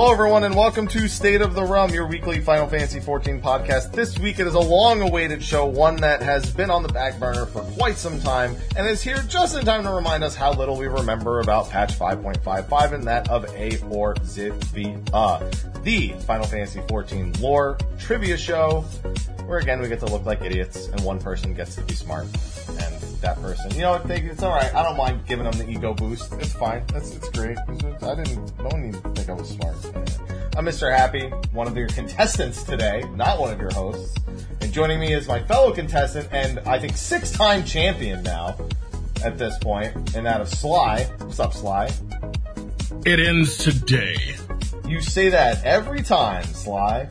Hello, everyone, and welcome to State of the Realm, your weekly Final Fantasy XIV podcast. This week it is a long-awaited show, one that has been on the back burner for quite some time, and is here just in time to remind us how little we remember about patch 5.55 and that of A4 the Final Fantasy XIV lore trivia show, where again we get to look like idiots, and one person gets to be smart, and that person, you know, what, they, it's all right. I don't mind giving them the ego boost. It's fine. That's it's great. I didn't. No one even think I was smart. I'm Mr. Happy, one of your contestants today, not one of your hosts. And joining me is my fellow contestant and I think six-time champion now at this point, and that of Sly. What's up, Sly? It ends today. You say that every time, Sly.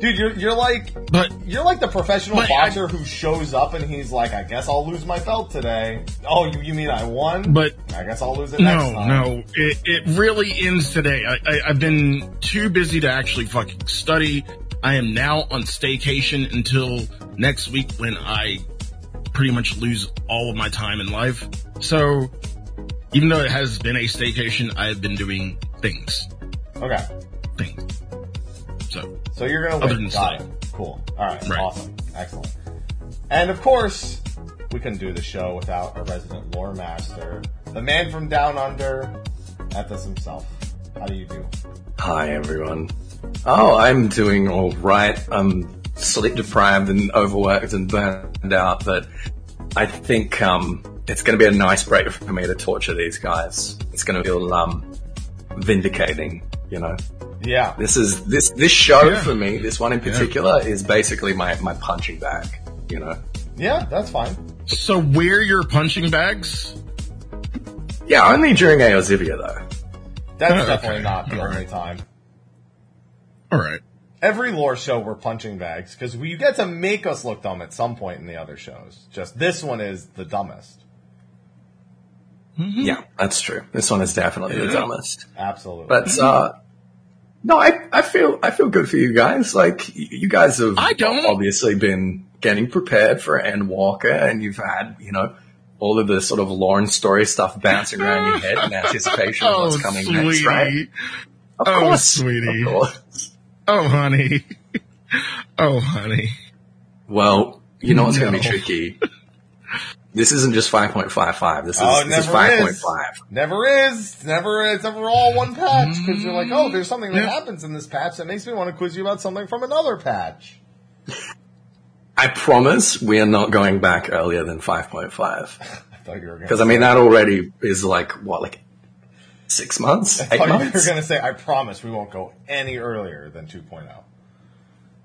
Dude, you're you're like But you're like the professional But I- boxer who shows up and he's like, I guess I'll lose my belt today. Oh, you, you mean I won? but I guess I'll lose it next no, time. no, it, it really ends today. I, I, I've been too busy to actually fucking study. I am now on staycation until next week when I pretty much lose all of my time in life. So even though it has been a staycation, I have been doing things, Okay, things. So so you're gonna Other win. than Got Sly. it. Cool. All right. Right. Awesome. Excellent. And of course, we couldn't do the show without our resident lore master, the man from down under, Ethos himself. How do you do? Hi everyone. Oh, I'm doing all right. I'm sleep deprived and overworked and burned out, but I think um, it's going to be a nice break for me to torture these guys. It's going to feel um, vindicating, you know. Yeah. This is this this show Yeah. for me. This one in particular is basically my my punching bag, you know. Yeah, that's fine. so wear your punching bags. Yeah, only during Aozivia though. That's Oh, okay. definitely not the All only right. time. All right. Every lore show we're punching bags because you get to make us look dumb at some point in the other shows. Just this one is the dumbest. Yeah, that's true. This one is definitely the dumbest. Absolutely. But uh, no, I, I feel I feel good for you guys. Like you guys have I don't. obviously been getting prepared for Endwalker, and you've had you know all of the sort of Lauren story stuff bouncing around your head in anticipation of Oh, what's coming next, right? Of Oh, course, sweetie. Of course. Oh, honey. Oh, honey. Well, you know what's going to be tricky. This isn't just 5.55. This is, Oh, this is never is. 5.5. Never is. Never is. Never all one patch because you're like, oh, there's something that Yeah. happens in this patch that makes me want to quiz you about something from another patch. I promise we are not going back earlier than 5.5. I thought you were going Because I mean, that already is like, what, like six months? I Eight thought you were going to say, I promise we won't go any earlier than oh." 2.0.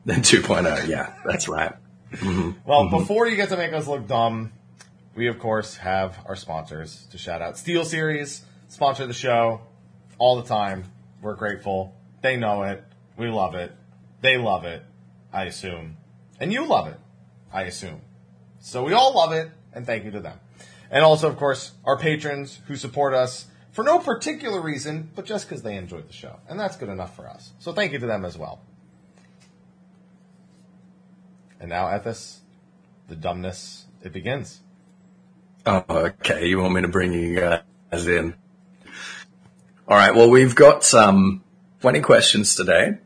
Then 2.0, yeah, that's right. Mm-hmm. Well, mm-hmm. before you get to make us look dumb, we of course have our sponsors to shout out. SteelSeries sponsor the show all the time. We're grateful. They know it. We love it. They love it, I assume. And you love it, I assume. So we all love it, and thank you to them. And also, of course, our patrons who support us for no particular reason, but just because they enjoyed the show. And that's good enough for us. So thank you to them as well. And now, Ethos, the dumbness, it begins. Oh, okay. You want me to bring you guys in? All right. Well, we've got um, 20 questions today.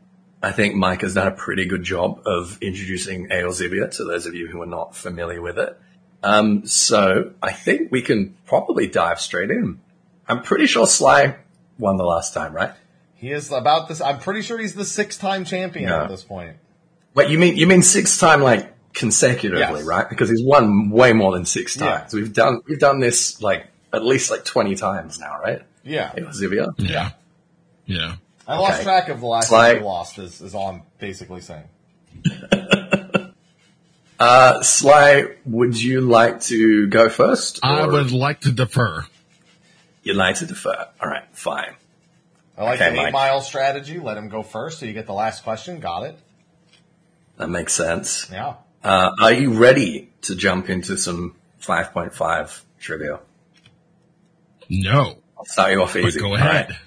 I think Mike has done a pretty good job of introducing Aelzivia to those of you who are not familiar with it. Um, so I think we can probably dive straight in. I'm pretty sure Sly won the last time, right? He is about this. I'm pretty sure he's the six-time champion Yeah. at this point. Wait, you mean you mean six time like consecutively, Yes. right? Because he's won way more than six Yeah. times. We've done we've done this like at least like twenty times now, right? Yeah, Aelzivia. Yeah. Yeah. I lost Okay. track of the last It's like- time we lost. Is, is all I'm basically saying. Uh, Sly, would you like to go first? I would like to defer. You'd like to defer. All right, fine. I like Okay, the Mike. eight-mile strategy. Let him go first, so you get the last question. Got it? That makes sense. Yeah. Uh, are you ready to jump into some 5.5 trivia? No. I'll start you off But easy. go ahead. right.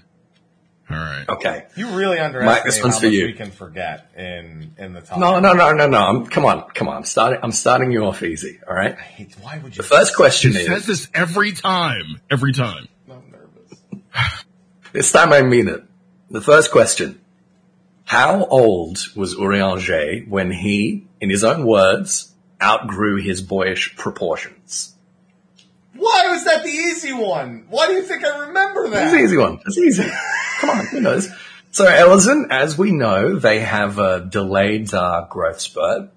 All right. Okay. You really underestimate this how one's much for you. we can forget in in the time. No, no, no, no, no. I'm, come on, come on. I'm starting, I'm starting you off easy. All right. I hate. Why would you? The first question He is, says this every time. Every time. I'm nervous. this time I mean it. the first question. How old was Urianger when he, in his own words, outgrew his boyish proportions? Why was that the easy one? Why do you think I remember that? It's the easy one. It's easy. Come on, who knows? So Elezen, as we know, they have a delayed uh, growth spurt.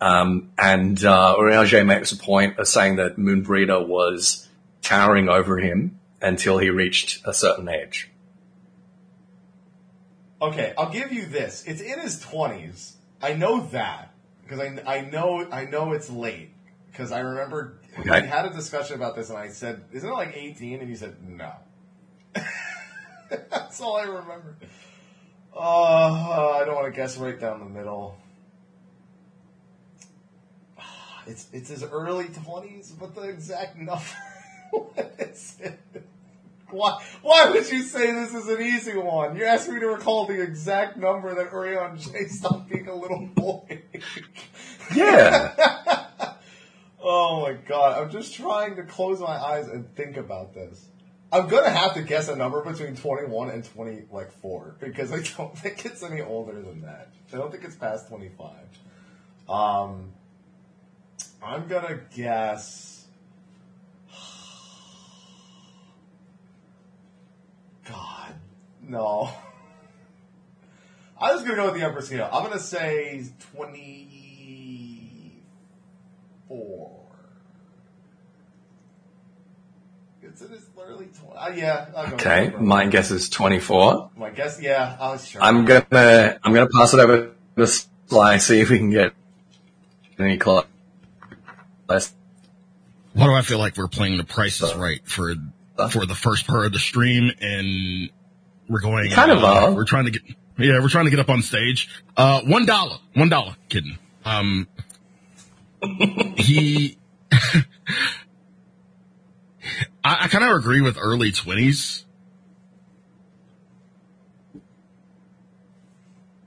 Um, and uh, makes a point of saying that Moenbryda was towering over him until he reached a certain age. Okay, I'll give you this. It's in his twenties. I know that because I, I know I know it's late because I remember Okay. we had a discussion about this and I said, "Isn't it like 18?" And you said, "No." That's all I remember. Uh, I don't want to guess right down the middle. It's it's his early twenties, but the exact number. what is it? Why, why would you say this is an easy one? You asked me to recall the exact number that Urianger stopped being a little boy. Yeah. oh my god, I'm just trying to close my eyes and think about this. I'm gonna have to guess a number between 21 and 20, like 4, because I don't think it's any older than that. I don't think it's past 25. Um, I'm gonna guess. God, no. I was gonna go with the upper scale. I'm gonna say 24. It's in his early 20s. Uh, yeah. I'll go Okay. the. My guess is 24. My guess, yeah. I was sure. I'm gonna, I'm gonna pass it over to Sly, see if we can get any close. Less. Why do I feel like we're playing the prices right for for the first part of the stream and we're going Kind of uh, we're trying to get yeah, we're trying to get up on stage. Uh one dollar. One dollar. Kidding. Um he I, I kind of agree with early twenties.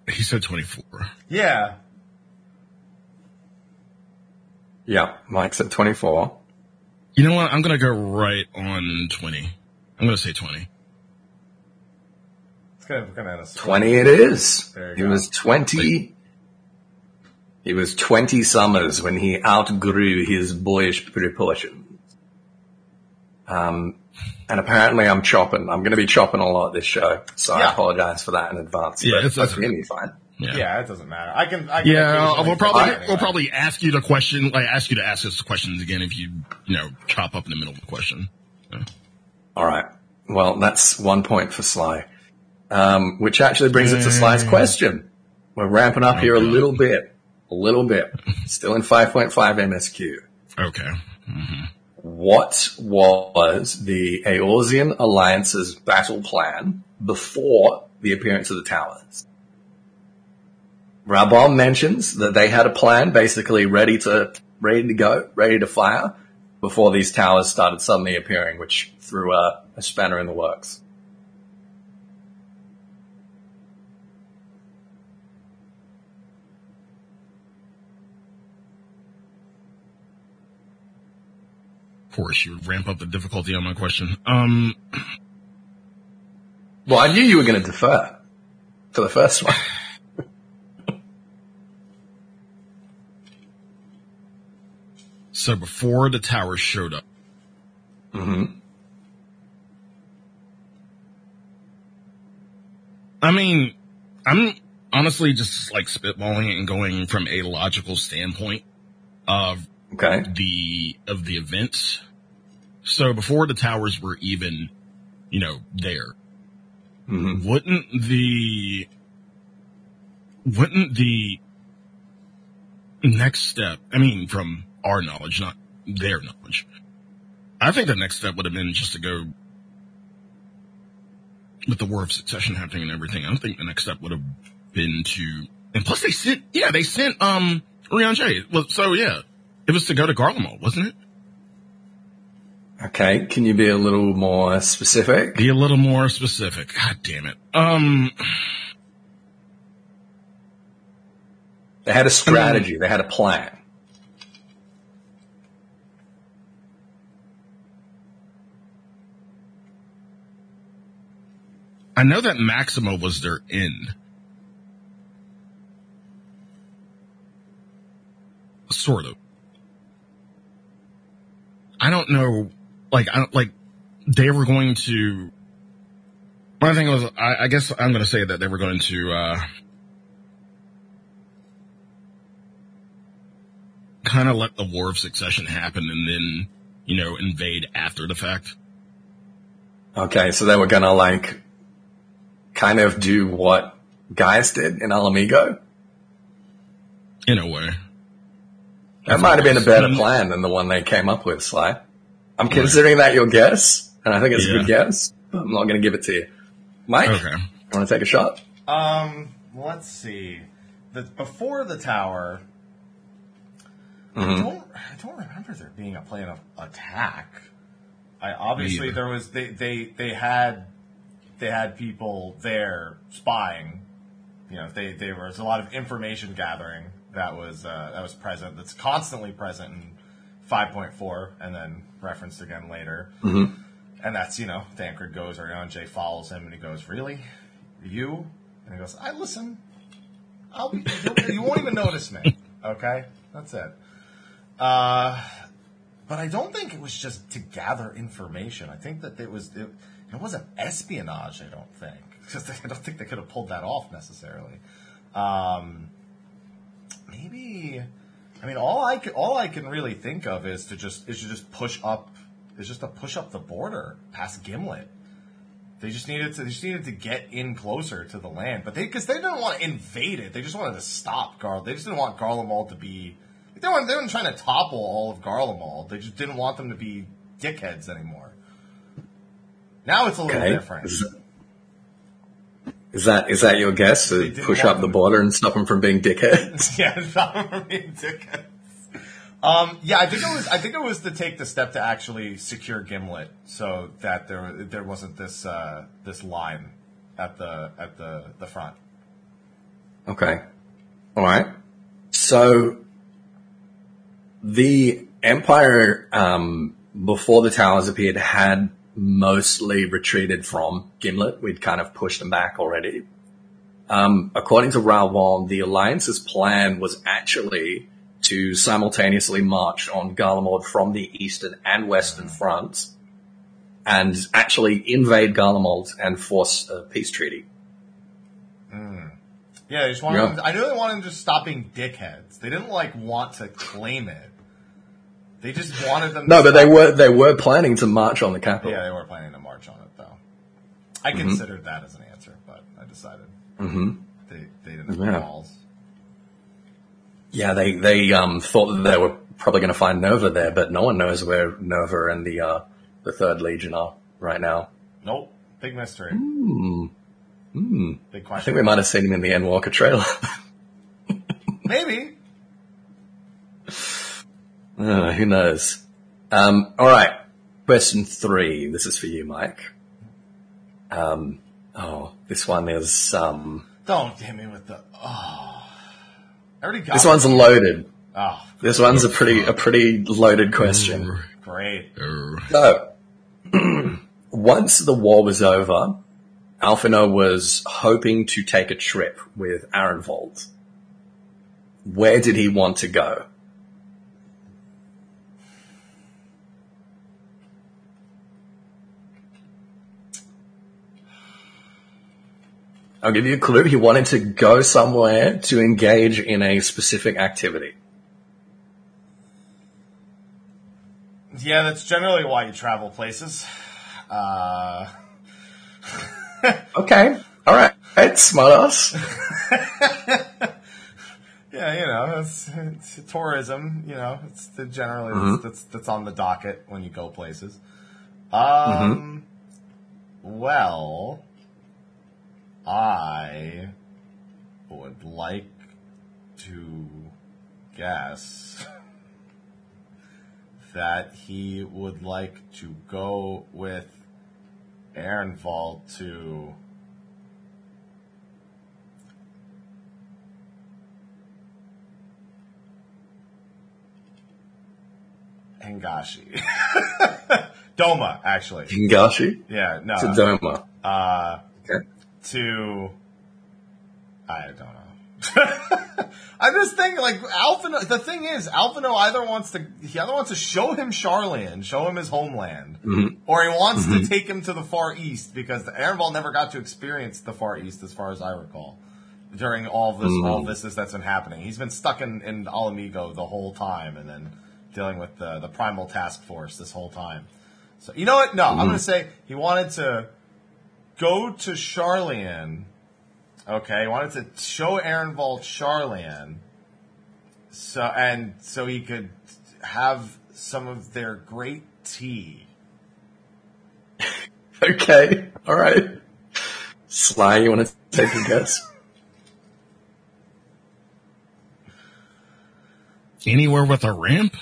He said twenty four. yeah. Yeah. Mike said 24. You know what? I'm gonna go right on twenty. I'm gonna say twenty. It's kind of, kind of 20 it is. There you He go. was 20. He was 20 summers when he outgrew his boyish proportions. Um, and apparently I'm chopping. I'm going to be chopping a lot this show, so I apologize for that in advance. Yeah, but it's- that's that's- going to be fine. Yeah. Yeah, it doesn't matter. I can. I can Yeah, uh, we'll probably fix it we'll probably ask you the question, like ask you to ask us questions again if you you know chop up in the middle of the question. All right. Well, that's one point for Sly, um, which actually brings it to Sly's question. We're ramping up here a little bit, a little bit. Still in 5.5 MSQ. Okay. what was the Eorzean Alliance's battle plan before the appearance of the towers? Raubahn mentions that they had a plan basically ready to, ready to go, ready to fire before these towers started suddenly appearing, which threw a, a spanner in the works. Course, you would ramp up the difficulty on my question. Um, Well, I knew you were going to defer for the first one. so before the towers showed up, hmm I mean, I'm honestly just like spitballing and going from a logical standpoint of Okay. the of the events. So before the towers were even, you know, there, hmm wouldn't the wouldn't the next step i mean from our knowledge not their knowledge i think the next step would have been just to go with the war of succession happening and everything i don't think the next step would have been to and plus they sent yeah they sent um Urianger. Well, so yeah it was to go to Garlemald, wasn't it Okay. Can you be a little more specific? be a little more specific god damn it um They had a strategy. They had a plan. I know that Maxima was their inn. Sort of. I don't know, like, I don't, like, they were going to, my thing was, I, I guess I'm going to say that they were going to, uh, kind of let the War of Succession happen and then, you know, invade after the fact. Okay, so they were gonna like kind of do what guys did in Ala Mhigo. In a way. That might have been a better plan than the one they came up with, Sly. I'm considering that your guess, and I think it's a good guess, but I'm not gonna give it to you. Mike, Okay. you wanna take a shot? Um, let's see. The before the tower, I Mm-hmm. don't. I don't remember there being a plan of attack. I obviously there was they they they had they had people there spying. You know, they there was a lot of information gathering that was uh, that was present. That's constantly present in five point four, and then referenced again later. Mm-hmm. And that's you know, Thancred goes around, Jay follows him, and he goes, "Really, you?" And he goes, "I listen. I'll be. You won't even notice me. Okay, that's it." Uh, but I don't think it was just to gather information. I think that it was it, it wasn't espionage. I don't think because I don't think they could have pulled that off necessarily. Um, maybe. I mean, all I can, all I can really think of is to just is to just push up is just to push up the border past Gimlet. They just needed to they just needed to get in closer to the land, but they because they didn't want to invade it. They just wanted to stop Gar. They just didn't want Garlemald to be. They weren't they weren't trying to topple all of Garlemald. They just didn't want them to be dickheads anymore. Now it's a little Okay. different. Is that, is that your guess to push up the border and stop them from being dickheads? yeah, stop them from being dickheads. Um, yeah, I think it was. I think it was to take the step to actually secure Gimlet, so that there there wasn't this uh, this line at the at the the front. Okay. All right. So the Empire, um, before the towers appeared, had mostly retreated from Gimlet. We'd kind of pushed them back already. Um, according to Raubahn, the Alliance's plan was actually to simultaneously march on Garlemald from the eastern and western fronts and actually invade Garlemald and force a peace treaty. Yeah, they just wanted. Yeah. Them, I knew they wanted them to just stop being dickheads. They didn't like want to claim it. They just wanted them. To. No, but they were they were planning to march on the capital. Yeah, they were planning to march on it though. I Mm-hmm. considered that as an answer, but I decided mm-hmm. they they didn't have Yeah. balls. Yeah, they they um thought that they were probably going to find Nova there, but no one knows where Nova and the uh the Third Legion are right now. Nope, big mystery. Hmm. Hmm. Big question. I think we might have seen him in the Endwalker trailer. Maybe. Uh, who knows? Um, all right. Question three. This is for you, Mike. Um, oh, this one is um, Don't hit me with the. Oh, I already got this one's loaded. Oh, This one's a pretty a pretty loaded question. great. Er, So, once the war was over, Alphinaud was hoping to take a trip with Arenvald. Where did he want to go? I'll give you a clue. He wanted to go somewhere to engage in a specific activity. Yeah, that's generally why you travel places. Uh, Okay. All right. It's smart ass. yeah, you know, it's, it's tourism. You know, it's the, generally that's that's on the docket when you go places. Um, well, I would like to guess that he would like to go with Arenvald to Hingashi. Doma, actually. Hingashi Yeah, no. to Doma. Uh, Okay. To I don't know. I'm just think like Alphinaud. The thing is, Alphinaud either wants to he either wants to show him Sharlayan, show him his homeland, mm-hmm. or he wants to mm-hmm. take him to the Far East because Arenvald never got to experience the Far East, as far as I recall, during all this all mm. this that's been happening. He's been stuck in in Ala Mhigo the whole time, and then dealing with the the Primal Task Force this whole time. So you know what? No, I'm mm-hmm. going to say he wanted to go to Sharlayan. Okay, he wanted to show Aaron Volt Sharlayan, so and so he could have some of their great tea. Okay. All right. Sly, you want to take a guess? Anywhere with a ramp?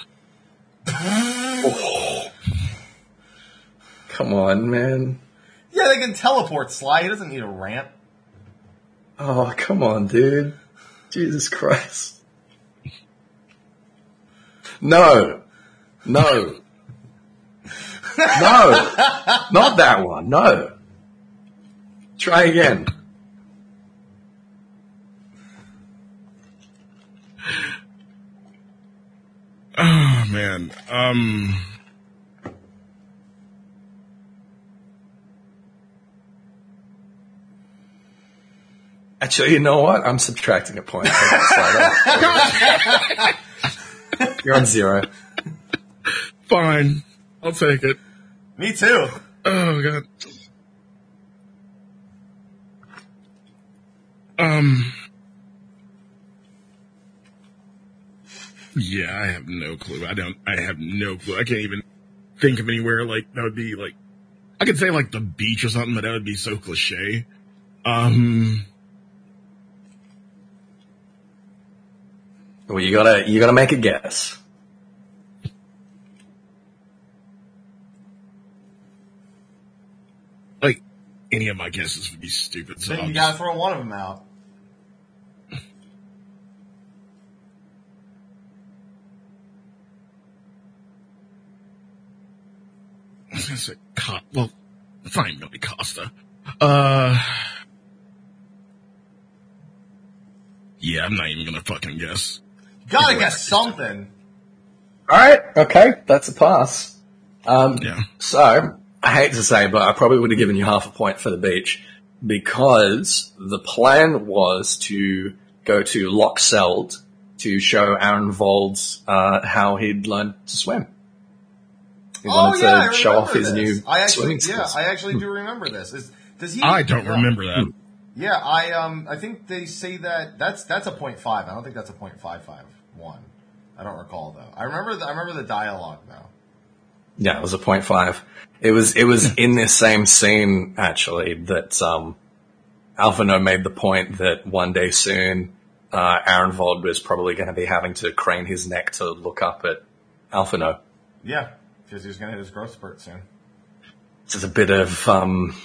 Oh. Come on, man. Yeah, they can teleport Sly. He doesn't need a ramp. Oh, come on, dude. Jesus Christ. No. No. No. Not that one. No. Try again. Oh man. Um. Actually, you know what? I'm subtracting a point. You're on zero. Fine. I'll take it. Me too. Oh god. Um. Yeah, I have no clue. I don't. I have no clue. I can't even think of anywhere like that would be like. I could say like the beach or something, but that would be so cliche. Um. Well, you gotta, you gotta make a guess. Like any of my guesses would be stupid. So Then I'll you gotta throw one of them out. I was gonna say Co- well, it's not even really Costa. Uh, yeah, I'm not even gonna fucking guess. Gotta guess something. All right. Okay. That's a pass. Um, Yeah. So, I hate to say, but I probably would have given you half a point for the beach because the plan was to go to Loch Seld to show Arenvald's, uh, how he'd learned to swim. He Oh wanted yeah, I to show off remember his this. new I actually, swimming yeah. I actually do remember this. Is, does he? I don't no. remember that. Yeah, I um, I think they say that that's that's a point five. I don't think that's a point five five one. I don't recall though. I remember the, I remember the dialogue though. Yeah, it was a point five. It was it was in this same scene actually that um, Alphinaud made the point that one day soon uh, Arenvald was probably going to be having to crane his neck to look up at Alphinaud. Yeah, because he was gonna hit his growth spurt soon. This is a bit of um,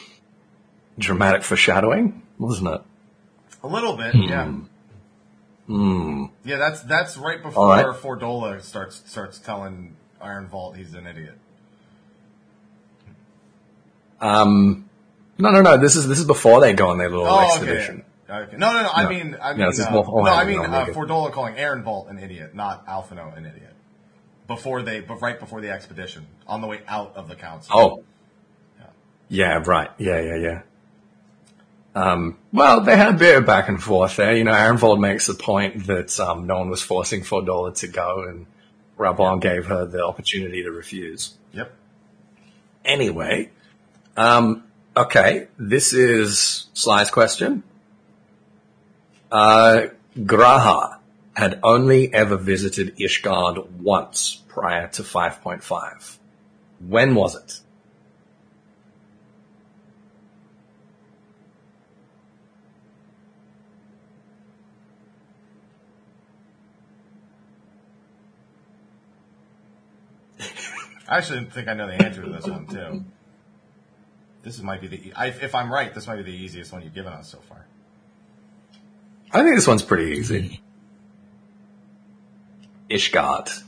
dramatic foreshadowing, wasn't it? A little bit, yeah. Hmm. Yeah, that's that's right before right. Fordola starts starts telling Arenvald he's an idiot. Um, no, no, no. This is this is before they go on their little Oh, expedition. okay. okay. No, no, no. I No. mean, I No, mean, is uh, more- no, I mean, uh. Fordola calling Arenvald an idiot, not Alphinaud an idiot. Before they, but right before the expedition, on the way out of the council. Oh. Yeah, right. Yeah, yeah, yeah. Um, well, they had a bit of back and forth there. You know, Arenvald makes the point that um, no one was forcing Fordola to go, and Raubahn gave her the opportunity to refuse. Yep. Anyway, um, okay, this is Sly's question. Uh, G'raha had only ever visited Ishgard once prior to 5.5. When was it? I actually think I know the answer to this one too. This might be the. e- I, if I'm right, this might be the easiest one you've given us so far. I think this one's pretty easy. Ishgard.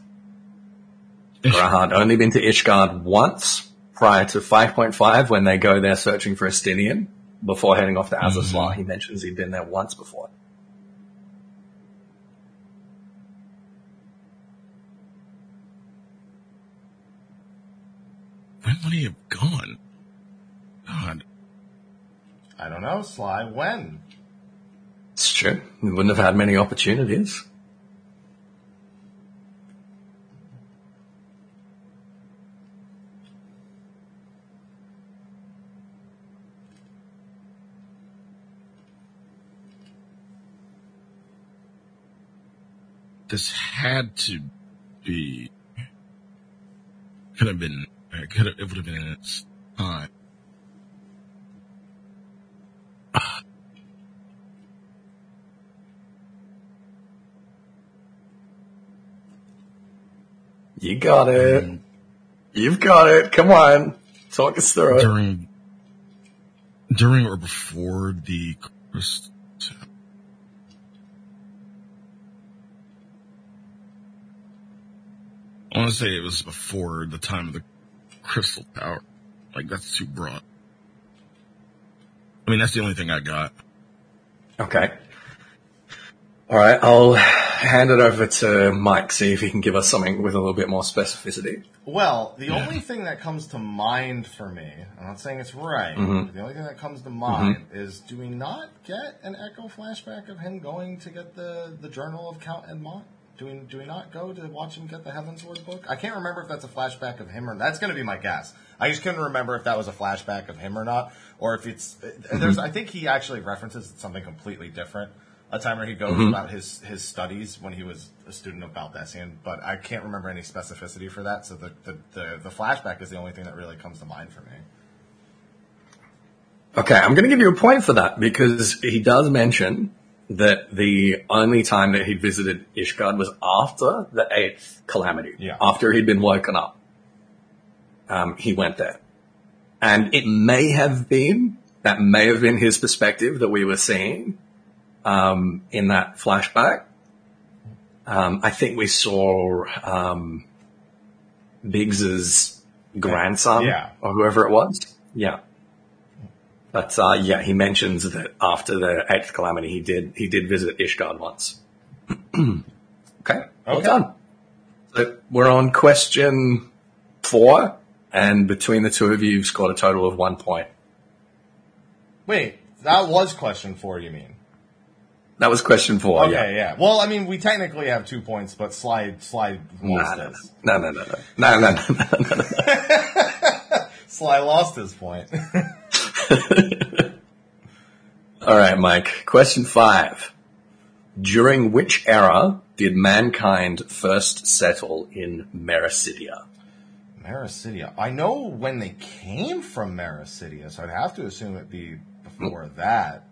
G'raha had only been to Ishgard once prior to 5.5 when they go there searching for Estinian. before heading off to Azys Lla. Mm-hmm. He mentions he'd been there once before. When would he have gone? God. I don't know, Sly. When? It's true. He wouldn't have had many opportunities. This had to be. Could have been. It could have. It would have been in its time. You got it. You've got it. Come on. Talk us through it. during during or before the Christ- I want to say it was before the time of the Crystal power. Like that's too broad. I mean, that's the only thing I got. Okay. All right. I'll hand it over to Mike, see if he can give us something with a little bit more specificity. Well, the only thing that comes to mind for me, I'm not saying it's right, mm-hmm. but the only thing that comes to mind mm-hmm. is do we not get an echo flashback of him going to get the, the journal of Count Edmont? Do we, do we not go to watch him get the Heavensward book? I can't remember if that's a flashback of him or that's going to be my guess. I just couldn't remember if that was a flashback of him or not, or if it's there's. I think he actually references something completely different. A time where he goes mm-hmm. about his his studies when he was a student of Baldesion, but I can't remember any specificity for that. So the the, the, the flashback is the only thing that really comes to mind for me. Okay, I'm going to give you a point for that because he does mention that the only time that he visited Ishgard was after the eighth calamity. Yeah. After he'd been woken up. Um, he went there. And it may have been, that may have been his perspective that we were seeing, um, in that flashback. Um, I think we saw, um, Biggs's grandson Yeah. or whoever it was. Yeah. But uh, yeah, he mentions that after the eighth calamity, he did he did visit Ishgard once. okay, well Okay. done. So we're on question four, and between the two of you, you've scored a total of one point. Wait, that was question four. You mean? That was question four. Okay, yeah. yeah. Well, I mean, we technically have two points, but slide slide No, lost no, no, no, no, no, no, no, no, no, no, no. Sly lost his point. All right, Mike. Question five. During which era did mankind first settle in Meracydia? Meracydia. I know when they came from Meracydia, so I'd have to assume it'd be before that.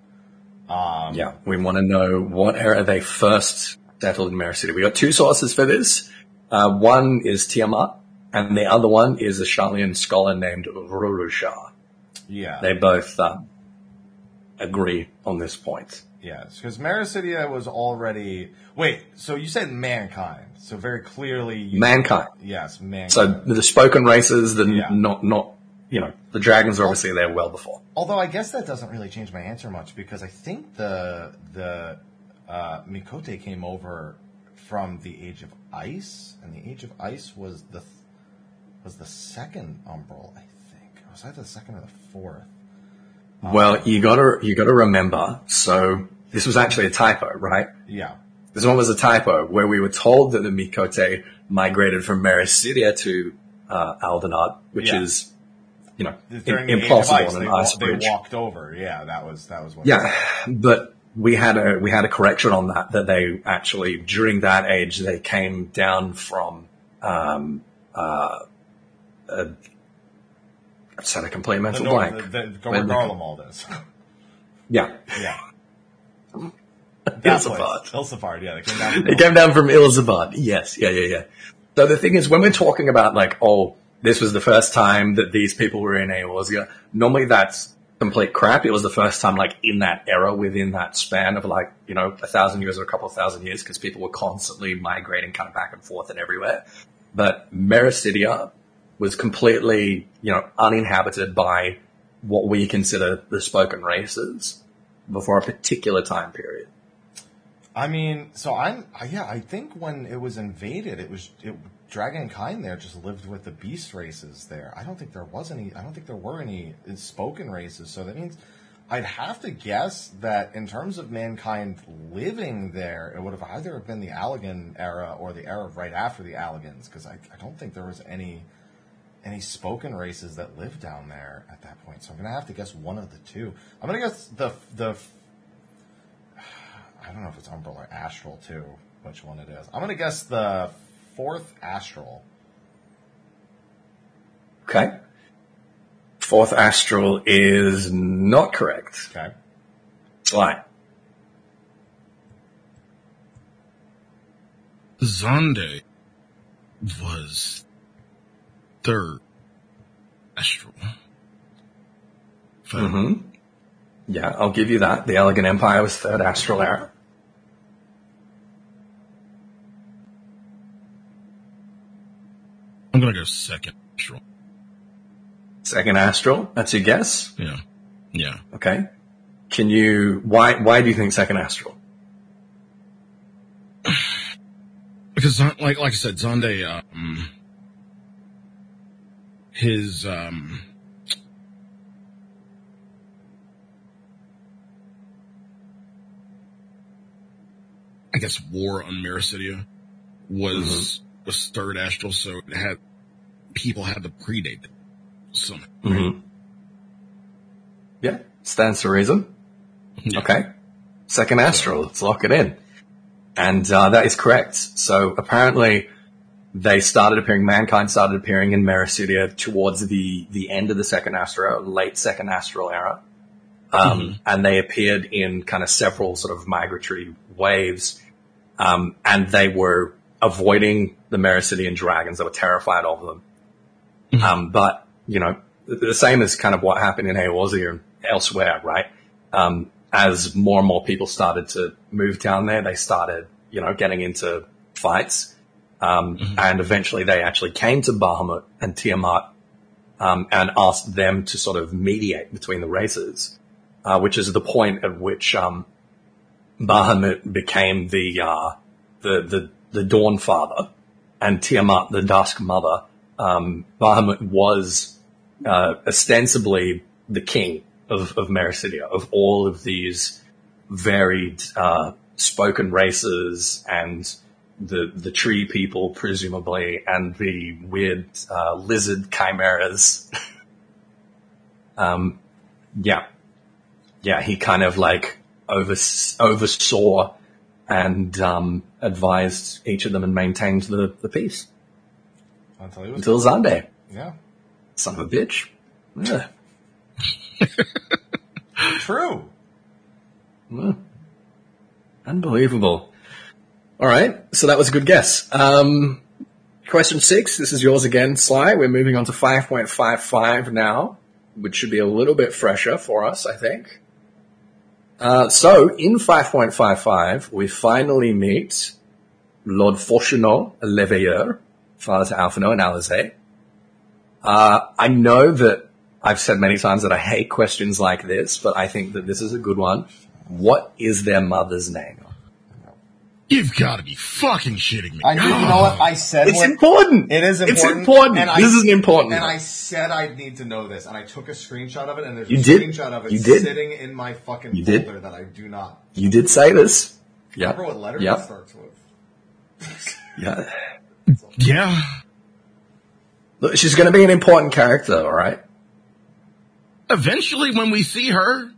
Um, Yeah, we want to know what era they first settled in Meracydia. We got two sources for this. Uh, one is Tiamat, and the other one is a Sharlayan scholar named Rurusha. Yeah. They both um, agree on this point. Yes, because Meracydia was already. Wait, so you said mankind. So very clearly. You, Mankind. Yes, mankind. So the spoken races, the Yeah. not not you know the dragons are obviously there well before. Although I guess that doesn't really change my answer much because I think the the uh, Miqo'te came over from the Age of Ice, and the Age of Ice was the was the second Umbral, I was either the second or the fourth? Well, you gotta you gotta remember. So this was actually a typo, right? Yeah. This one was a typo where we were told that the Miqo'te migrated from Meracydia to uh, Aldenard, which Yeah. is, you know, During the impossible Ice, on they, an wa- ice they bridge. walked over. Yeah, that was that was what. Yeah, but we had a we had a correction on that. That they actually during that age they came down from um, uh, uh, I just had a complete The mental blank. the, the, When where they- Garlemald is. Yeah, yeah. Ilsabard. Ilsabard, yeah. They came down. from came down from Ilsabard. Yes, yeah, yeah, yeah. So the thing is, when we're talking about like, oh, this was the first time that these people were in Eorzea, normally that's complete crap. It was the first time like in that era within that span of like, you know, a thousand years or a couple of thousand years because people were constantly migrating kind of back and forth and everywhere. But Meracydia was completely, you know, uninhabited by what we consider the spoken races before a particular time period. I mean, so I'm yeah. I think when it was invaded, it was it, Dragonkind there just lived with the beast races there. I don't think there was any. I don't think there were any spoken races. So that means I'd have to guess that in terms of mankind living there, it would have either been the Allagan era or the era right after the Allagans, because I, I don't think there was any any spoken races that lived down there at that point. So I'm gonna have to guess one of the two. I'm gonna guess the the. I don't know if it's Umbral or Astral too. Which one it is? I'm gonna guess the fourth Astral. Okay. Fourth Astral is not correct. Okay. Sly. Xande was third astral. If I- hmm Yeah, I'll give you that. The Allagan Empire was third astral era. I'm gonna go second astral. Second astral. That's your guess. Yeah. Yeah. Okay. Can you? Why? Why do you think second astral? Because like like I said, Xande um his um I guess war on Meracydia was was third astral, so it had people had to predate it. somehow. Mm-hmm. Yeah, stands to reason. Yeah. Okay. Second astral. Let's lock it in. And uh, that is correct. So apparently, they started appearing. Mankind started appearing in Meracydia towards the the end of the second astral, late second astral era, um, and they appeared in kind of several sort of migratory waves, um, and they were avoiding the Meracydian dragons. They were terrified of them. Mhm. Um, but you know, the, the same as kind of what happened in Eorzea and elsewhere, right? Um, as more and more people started to move down there, they started, you know, getting into fights. Um, and eventually they actually came to Bahamut and Tiamat, um, and asked them to sort of mediate between the races, uh, which is the point at which, um, Bahamut became the, uh, the, the, the Dawn Father and Tiamat the Dusk Mother. Um, Bahamut was, uh, ostensibly the king of, of Meracydia, of all of these varied, uh, spoken races and the, the tree people, presumably, and the weird, uh, lizard chimeras. um, yeah. Yeah, he kind of like overs oversaw and, um, advised each of them and maintained the, the peace Until until Xande. yeah. Son of a bitch. Yeah. True. Unbelievable. All right, so that was a good guess. Um, question six. This is yours again, Sly. We're moving on to five point five five now, which should be a little bit fresher for us, I think. Uh, so in five point five five, we finally meet Lord Fourchenault Leveilleur, father to Alphinaud and Alisaie. Uh, I know that I've said many times that I hate questions like this, but I think that this is a good one. What is their mother's name? You've got to be fucking shitting me. I did, you know what I said? It's what- important. It is important. It's important. and I- this is an important. And one. I said I'd need to know this, and I took a screenshot of it, and there's You a did? screenshot of it You did? sitting in my fucking You did? folder that I do not you did say this. Yeah. remember what letter Yeah. it starts with. Yeah. Yeah. Look, she's going to be an important character, all right? Eventually, when we see her,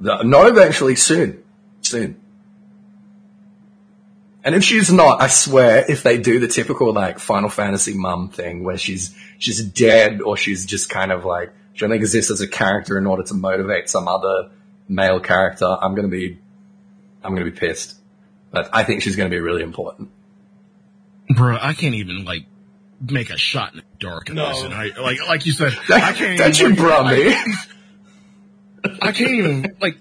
The- Not eventually, soon. Soon. And if she's not, I swear, if they do the typical like Final Fantasy mum thing where she's she's dead or she's just kind of like she only exists as a character in order to motivate some other male character, I'm gonna be I'm gonna be pissed. But I think she's gonna be really important. bro, I can't even like make a shot in the dark in No. this. And I like, like you said, I can't. Don't you bro like, me. I can't even like.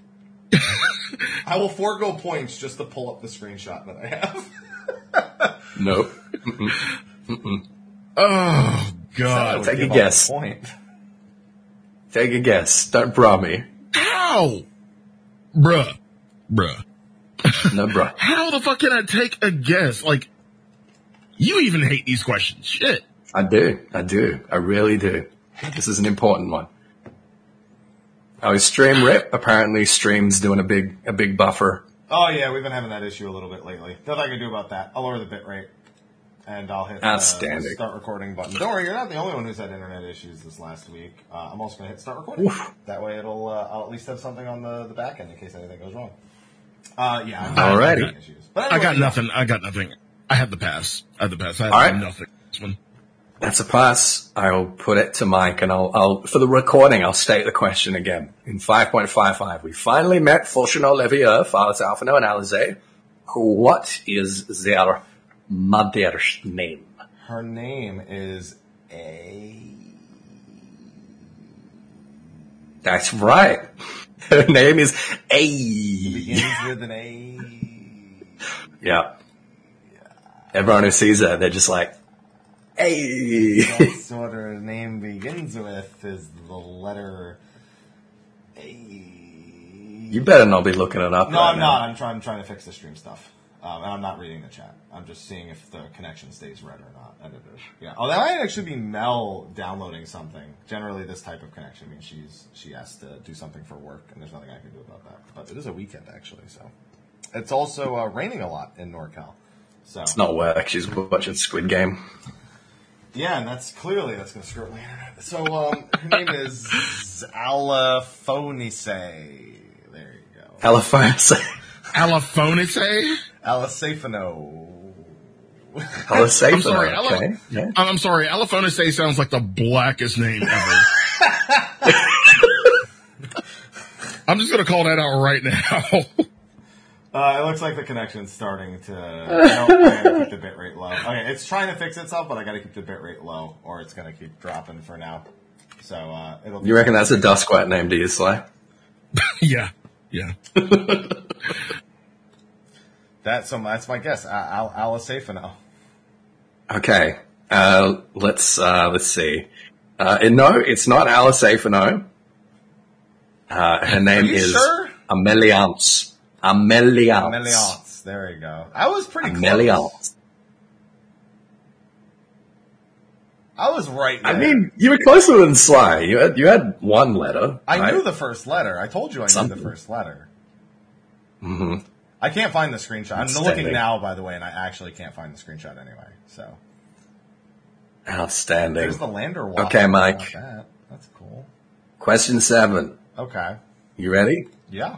I will forego points just to pull up the screenshot that I have. Nope. Oh God. That Take a guess. the Point. Take a guess. Don't bra me. How? Bruh. Bruh. No bra. How the fuck can I take a guess? Like, you even hate these questions. Shit. I do. I do. I really do. This is an important one. Oh, stream rip. Apparently, stream's doing a big a big buffer. Oh yeah, we've been having that issue a little bit lately. Nothing I can do about that. I'll lower the bit rate, and I'll hit Outstanding. the start recording button. Don't worry, you're not the only one who's had internet issues this last week. Uh, I'm also gonna hit start recording. Oof. That way, it'll uh, I'll at least have something on the, the back end in case anything goes wrong. Uh, yeah, I'm Alrighty. having issues. But I got nothing. I got nothing. I had the pass. I had the pass. I had All right. nothing. This one. That's a pass. I'll put it to Mike and I'll, I'll, for the recording, I'll state the question again. In 5.55, we finally met Fourchenault Leveilleur, Father Alphinaud and Alisaie. What is their mother's name? Her name is A. That's right. Her name is A. Begins with an A. Yeah. Everyone who sees her, they're just like, A. That's what her name begins with is the letter A. you better not be looking it up. No, right I'm now. not. I'm trying. I'm trying to fix the stream stuff, um, and I'm not reading the chat. I'm just seeing if the connection stays red or not. And it is. Yeah. Oh, that might actually be Mel downloading something. Generally, this type of connection means she's she has to do something for work, and there's nothing I can do about that. But it is a weekend actually, so it's also uh, raining a lot in NorCal. So It's not work. She's watching Squid Game. Yeah, and that's clearly that's going to screw up my internet. So um, her name is Alaphonice. There you go. Alphonse. Allophonice? Alacefano. I'm I'm sorry. Allo- Okay. Yeah. I'm I'm sorry. Allophonice sounds like the blackest name ever. I'm just gonna call that out right now. Uh, it looks like the connection's starting to. I don't I gotta keep the bit rate low. Okay, it's trying to fix itself, but I gotta keep the bit rate low, or it's gonna keep dropping for now. So uh, it'll. You reckon that's a Duskwight name, do you, Sly? yeah. Yeah. That's some. That's my guess. Al Alacefano. Okay. Uh, let's, uh, let's see. Uh, and no, it's not Alice Afano. Uh, her name you is sure? Ameliance. Ameliance. Meliance. There you go. I was pretty close. Ameliance. I was right. I mean, you were closer than Sly. You had, you had one letter. I right? knew the first letter. I told you I knew the first letter. hmm I can't find the screenshot. I'm looking now, by the way, and I actually can't find the screenshot anyway. So Outstanding. there's the lander walk. Okay, Mike. That. That's cool. Question seven. Okay. You ready? Yeah.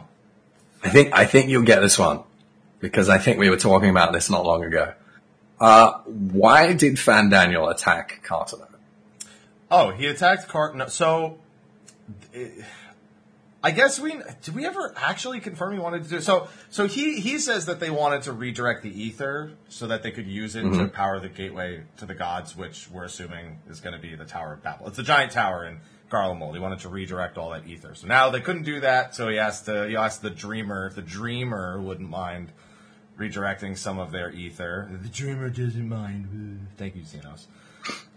I think I think you'll get this one because I think we were talking about this not long ago. Uh, why did Fandaniel attack Carteneau? Oh, he attacked Cart. So, eh, I guess we did. We ever actually confirm he wanted to do so? So he he says that they wanted to redirect the ether so that they could use it to power the gateway to the gods, which we're assuming is going to be the Tower of Babel. It's a giant tower in Garlemald. He wanted to redirect all that ether. So now they couldn't do that. So he asked the he asked the Dreamer if the Dreamer wouldn't mind redirecting some of their ether. The Dreamer doesn't mind. Thank you, Xenos.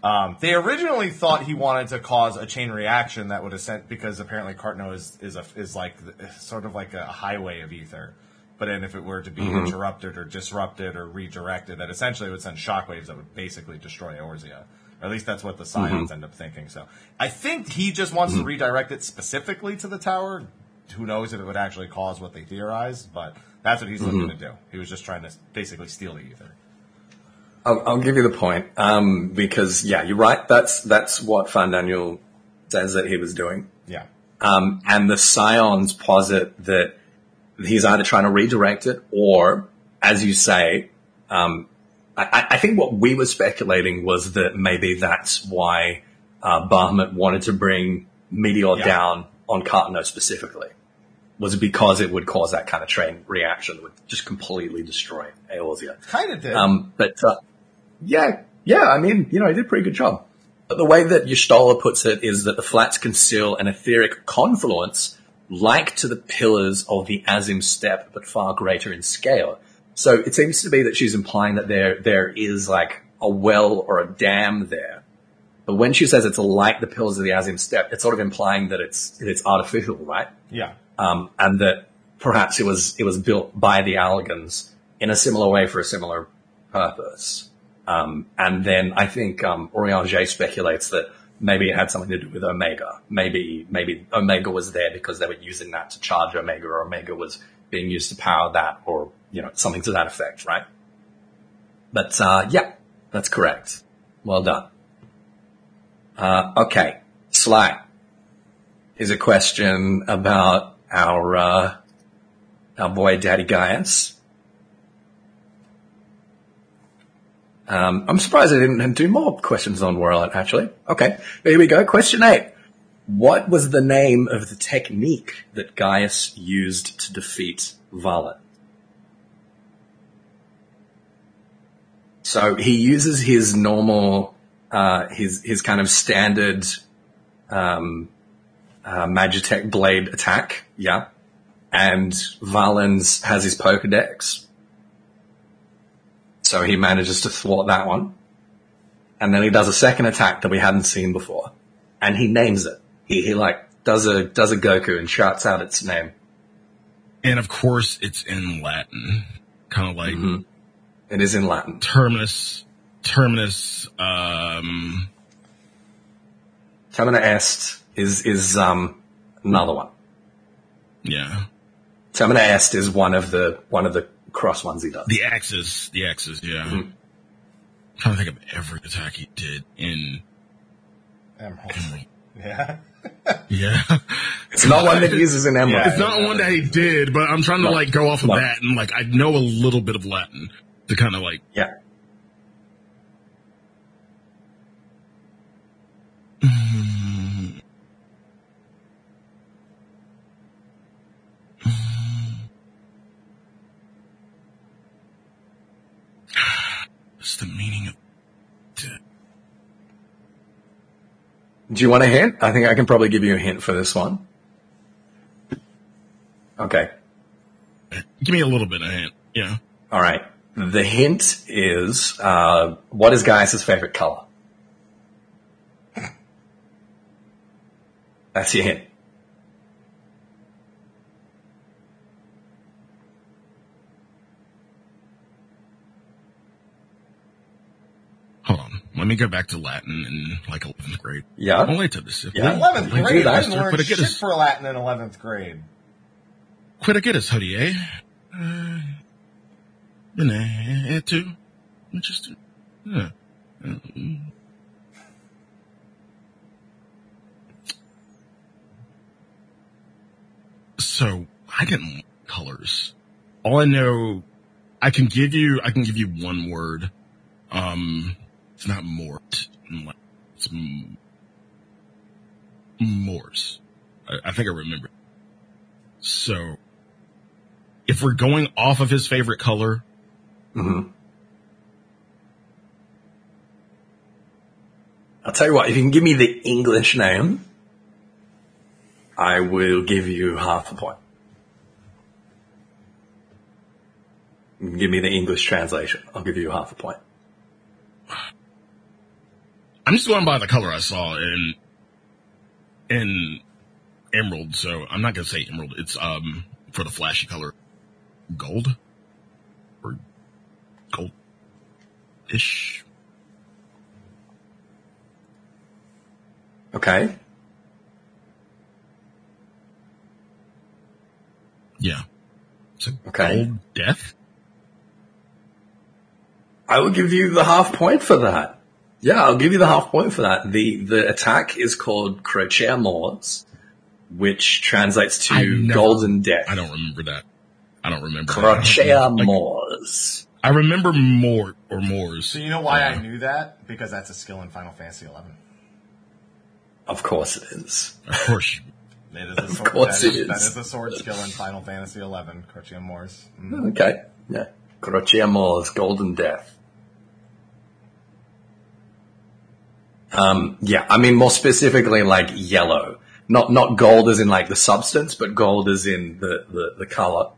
Um, they originally thought he wanted to cause a chain reaction that would ascend because apparently Carteneau is is a, is like sort of like a highway of ether. But then if it were to be interrupted or disrupted or redirected, that essentially would send shockwaves that would basically destroy Eorzea. Or at least that's what the scions end up thinking. So I think he just wants to redirect it specifically to the tower. Who knows if it would actually cause what they theorize, but that's what he's looking to do. He was just trying to basically steal the ether. I'll, I'll give you the point um, because yeah, you're right. That's that's what Fandaniel says that he was doing. Yeah. Um, and the scions posit that he's either trying to redirect it or, as you say, um, I, I think what we were speculating was that maybe that's why uh, Bahamut wanted to bring Meteor Yeah. down on Carteneau specifically. Was because it would cause that kind of train reaction that would just completely destroy Eorzea. Kind of did. Um, but uh, yeah, yeah, I mean, you know, he did a pretty good job. But the way that Y'shtola puts it is that the flats conceal an etheric confluence like to the pillars of the Azim Steppe, but far greater in scale. So it seems to be that she's implying that there there is like a well or a dam there. But when she says it's like the pillars of the Azim Steppe, it's sort of implying that it's it's artificial, right? Yeah. Um, and that perhaps it was it was built by the Allagans in a similar way for a similar purpose. Um, and then I think um, Urianger speculates that maybe it had something to do with Omega. Maybe maybe Omega was there because they were using that to charge Omega, or Omega was being used to power that, or you know something to that effect, right? But uh, yeah, that's correct. Well done. Uh, okay, Sly. Here's a question about our uh, our boy Daddy Gaius. Um, I'm surprised I didn't do more questions on Warlord, actually. Okay, here we go. Question eight. What was the name of the technique that Gaius used to defeat Valen? So he uses his normal, uh, his, his kind of standard, um, uh, Magitech blade attack. Yeah. And Valen's has his Pokedex. So he manages to thwart that one. And then he does a second attack that we hadn't seen before. And he names it. He, he like does a, does a Goku and shouts out its name. And of course it's in Latin. Kind of like Mhm. It is in Latin. terminus, terminus, um, Terminus Est is, is, um, another one. yeah. Terminus Est is one of the, one of the cross ones he does. The axis, the axis, yeah. Mhm. trying to think of every attack he did in Emerald. Emerald. Yeah. Yeah. It's not one that he uses in Emerald. Yeah. It's not one that he did, but I'm trying to No. like go off of No. that and like I know a little bit of Latin to kind of like Yeah. what's the meaning of Do you want a hint? I think I can probably give you a hint for this one. Okay. give me a little bit of a hint. Yeah. All right. The hint is, uh, what is Gaius' favorite color? That's your hint. Hold on. Let me go back to Latin in like 11th grade. Yeah. Only to this. Yeah. Eleventh grade. that. I didn't learn shit for Latin in eleventh grade. Quit a get us, hoodie, eh? Uh, bene, tu, just, yeah. So I didn't colors. All I know, I can give you, I can give you one word. Um, it's not mort. It's Morse. I, I think I remember. So, if we're going off of his favorite color, hmm I'll tell you what, if you can give me the English name, I will give you half a point. Give me the English translation. I'll give you half a point. I'm just going by the color I saw in in emerald. So I'm not gonna say emerald. It's um for the flashy color, gold or gold ish. Okay. Yeah. So Okay. gold death. I will give you the half point for that. Yeah, I'll give you the half point for that. The the attack is called Crocea Mors, which translates to never- Golden Death. I don't remember that. I don't remember. Like, Mors. I remember more or Moors. So you know why I Uh, knew that? Because that's a skill in Final Fantasy Eleven. Of course it is. Of course. you- It is a Of sword, course that it is. That is a sword skill in Final Fantasy Eleven. Crocea Mors. Mm. Okay. Yeah. Crocea Mors, Golden Death. Um, yeah, I mean more specifically like yellow. Not not gold as in like the substance, but gold as in the, the, the color.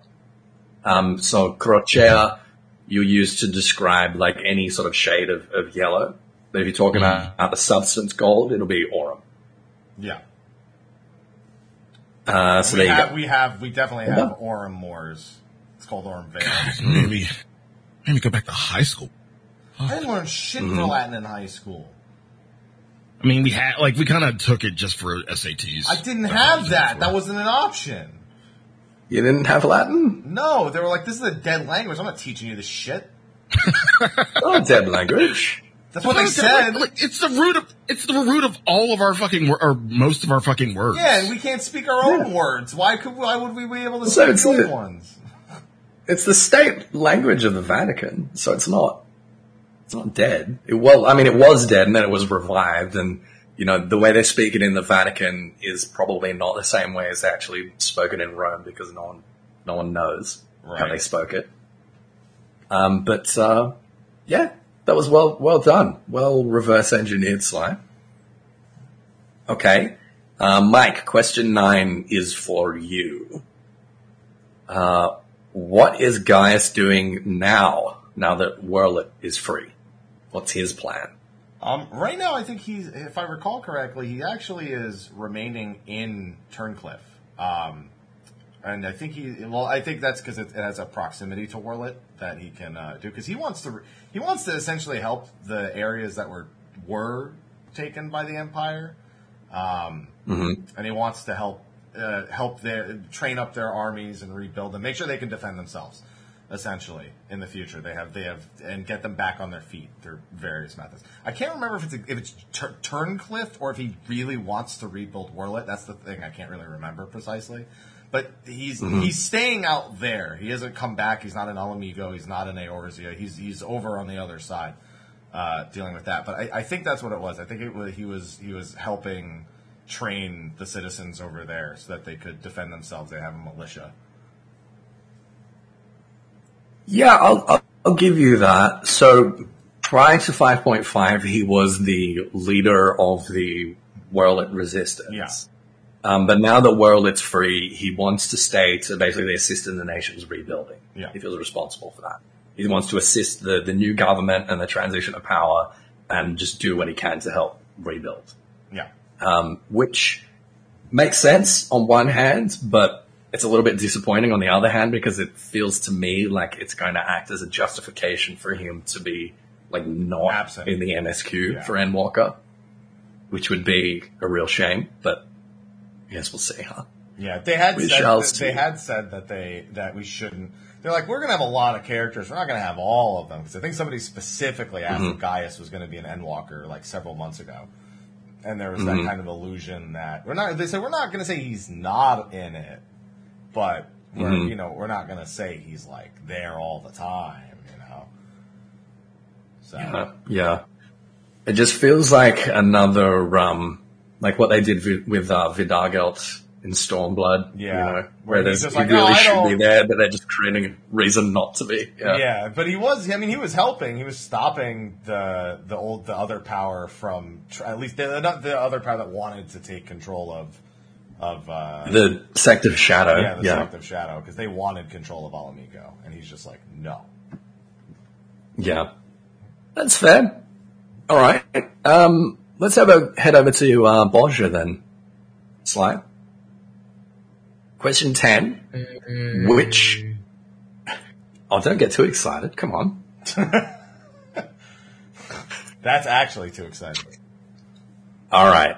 Um, so crocea you use to describe like any sort of shade of, of yellow. But if you're talking Mm. about the substance gold, it'll be Aurum. Yeah. Uh, so we there you have, go. we have, we definitely Yeah. have Aurum Moors. It's called Aurum Vale. Maybe, maybe go back to high school. I didn't learn shit Mm-hmm. for Latin in high school. I mean, we had like we kind of took it just for SATs. I didn't have that. That wasn't an option. You didn't have Latin? No, they were like, this is a dead language. I'm not teaching you this shit. Oh, dead language. That's what they said. like, it's the root of it's the root of all of our fucking wor- or most of our fucking words. Yeah, and we can't speak our own Yeah. words. Why could why would we be able to So speak it's those like- ones? It's the state language of the Vatican, so it's not, it's not dead. It, well, I mean, it was dead and then it was revived and, you know, the way they're speaking in the Vatican is probably not the same way as they actually spoken in Rome because no one, no one knows how they spoke it. Um, but, uh, yeah, that was well, well done. Well reverse engineered, Sly. Okay. Uh, Mike, question nine is for you. Uh, what is Gaius doing now, now that Werlyt is free? What's his plan? Um, right now, I think he's, if I recall correctly, he actually is remaining in Turncliffe. Um, and I think he, well, I think that's because it, it has a proximity to Werlyt that he can uh, do. Because he wants to, he wants to essentially help the areas that were were taken by the Empire, um, and he wants to help uh, help their train up their armies and rebuild them, make sure they can defend themselves. Essentially, in the future, they have they have and get them back on their feet through various methods. I can't remember if it's if it's tur- Turncliffe or if he really wants to rebuild Werlyt. That's the thing I can't really remember precisely. But he's he's staying out there. He hasn't come back. He's not in Ala Mhigo. He's not in Eorzea. He's he's over on the other side, uh, dealing with that. But I, I think that's what it was. I think it was he was he was helping train the citizens over there so that they could defend themselves. They have a militia. Yeah, I'll, I'll, I'll give you that. So prior to 5.5, he was the leader of the Werlyt resistance. Yeah. Um, but now that Werlyt's free, he wants to stay to basically assist in the nation's rebuilding. Yeah. He feels responsible for that. He wants to assist the, the new government and the transition of power and just do what he can to help rebuild. Yeah. um, which makes sense on one hand, but it's a little bit disappointing on the other hand because it feels to me like it's going to act as a justification for him to be like not Absent. in the MSQ Yeah. for Endwalker, which would be a real shame. But I guess we'll see, huh? Yeah, they had We said that, they had said that they that we shouldn't. They're like, we're gonna have a lot of characters. We're not gonna have all of them because I think somebody specifically asked Mm-hmm. if Gaius was gonna be an Endwalker like several months ago, and there was Mm-hmm. that kind of illusion that we're not. They said we're not gonna say he's not in it, but we're Mhm. you know we're not gonna say he's like there all the time. You know. So Uh, yeah. It just feels like another, um, like what they did with, with uh, Vidagelt in Stormblood. Yeah. You know, Where where he's there's, just he like, really "Oh, should be there, but they're just creating a reason not to be. Yeah. Yeah, but he was. I mean, he was helping. He was stopping the the old the other power from at least the not the other power that wanted to take control of of uh, The Sect of Shadow. yeah the yeah. sect of shadow because they wanted control of Ala Mhigo, and he's just like no. Yeah. That's fair. All right. Um, let's have a head over to uh, Bozja then. Slide. Question 10. Which. Oh, don't get too excited. Come on. That's actually too exciting. All right.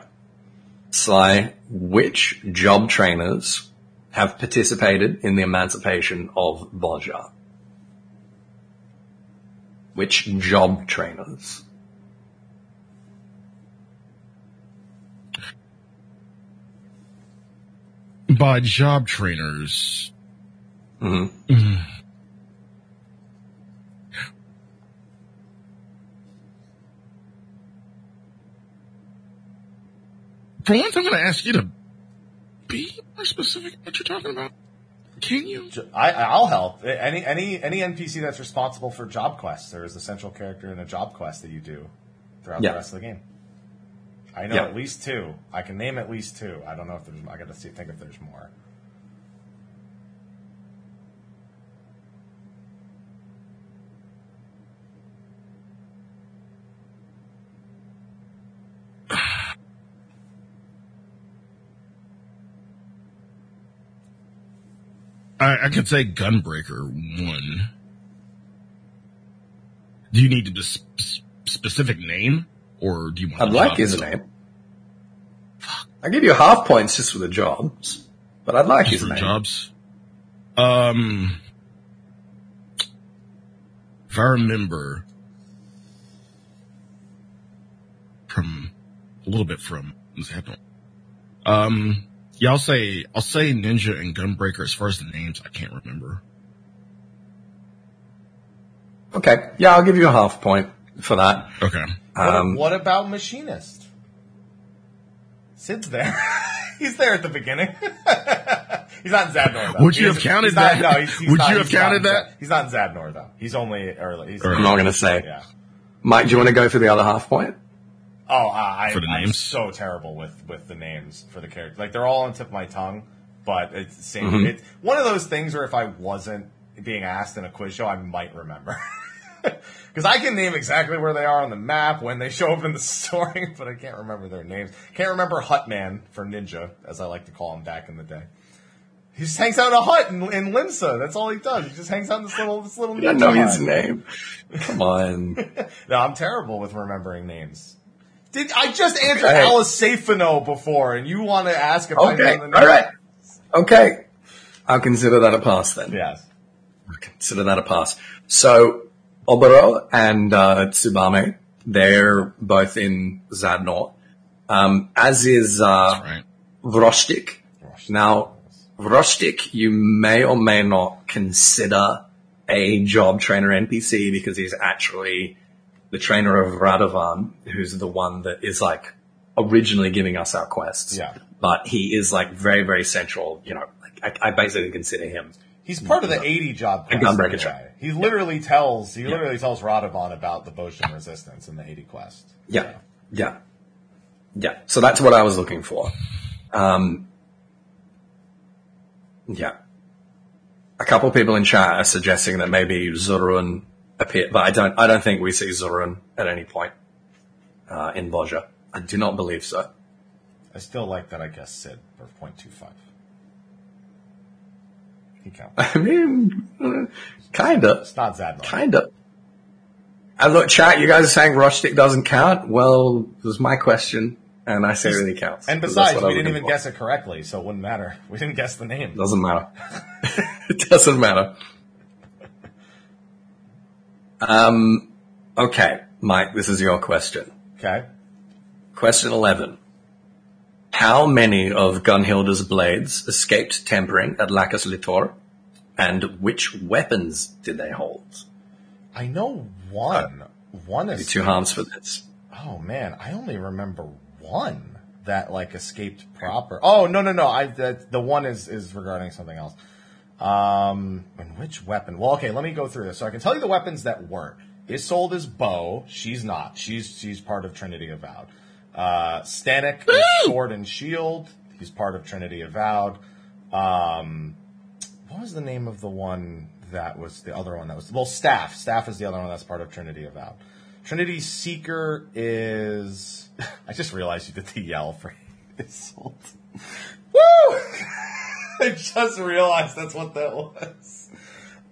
Sly, which job trainers have participated in the emancipation of Bozja? Which job trainers? by job trainers. hmm For once, I'm going to ask you to be more specific what you're talking about. Can you? I, will help any any any NPC that's responsible for job quests. There is a central character in a job quest that you do throughout Yeah. the rest of the game. I know Yeah. at least two. I can name at least two. I don't know if there's. I got to see think if there's more. I, I could say Gunbreaker one. Do you need a sp- specific name, or do you want? I'd like his name. I give you half points just for the jobs, but I'd like his for name. jobs. Um, if I remember from a little bit from Zadnor, um, yeah, I'll say I'll say Ninja and Gunbreaker. As far as the names, I can't remember. Okay, yeah, I'll give you a half point for that. Okay, What, Um, what about machinist? Sid's there. he's there at the beginning. he's not in Zadnor though. Would you He have counted he's not- that? No, he's, he's Would not- you have he's counted that? Zad- He's not in Zadnor though. He's only early. He's Or- I'm not going to say. Yeah. Mike, do you want to go for the other half point? Oh, uh, I, For the I'm so terrible with with the names for the characters. Like they're all on the tip of my tongue, but it's the same. Mhm. It's one of those things where if I wasn't being asked in a quiz show, I might remember. Because I can name exactly where they are on the map when they show up in the story, but I can't remember their names. Can't remember Hutman for Ninja, as I like to call him back in the day. He just hangs out in a hut in, in Limsa. That's all he does. He just hangs out in this little this little. I don't know his name. Come on. No, I'm terrible with remembering names. Did I just answered Okay. Alice Safino before, and you want to ask if I Okay, know the all name? right. Okay. I'll consider that a pass then. Yes. I'll consider that a pass. So, Obero and uh, Tsubame, they're both in Zadnor, um, as is uh, right. Vrostik. Now, Vrostik, you may or may not consider a job trainer NPC because he's actually the trainer of Radovan, who's the one that is like originally giving us our quests. Yeah. But he is like very, very central. You know, like I, I basically consider him. He's part of the 80 job quest. Gunbreaker track. He literally tells he literally tells Radovan about the Bozjan resistance in the 80 quest. Yeah. Yeah. Yeah. So that's what I was looking for. Um, yeah. A couple people in chat are suggesting that maybe Zurun appear, but I don't, I don't think we see Zurun at any point, uh, in Bozja. I do not believe so. I still like that I guess Sid for 0.25. He counts. I mean, kinda, It's not Zadnor. kinda. And look, chat, you guys are saying Roshtik doesn't count? Well, it was my question, and I say it really counts. And besides, we didn't even for. guess it correctly, so it wouldn't matter. We didn't guess the name. Doesn't matter. it doesn't matter. Um, okay, Mike, this is your question. Okay. Question 11. How many of Gunnhildr's blades escaped tempering at Lacus Litore? And which weapons did they hold? I know one. One Maybe is two harms for this. Oh man, I only remember one that like escaped proper. Oh no no no! I that, the one is is regarding something else. Um, and which weapon? Well, okay, let me go through this. So I can tell you the weapons that weren't. Isolde bow. She's not. She's she's part of Trinity Avowed. Uh, Stanek is sword and shield. He's part of Trinity Avowed. Um, what was the name of the one that was the other one that was well staff staff is the other one that's part of trinity avowed trinity seeker is i just realized you did the yell for insult woo i just realized that's what that was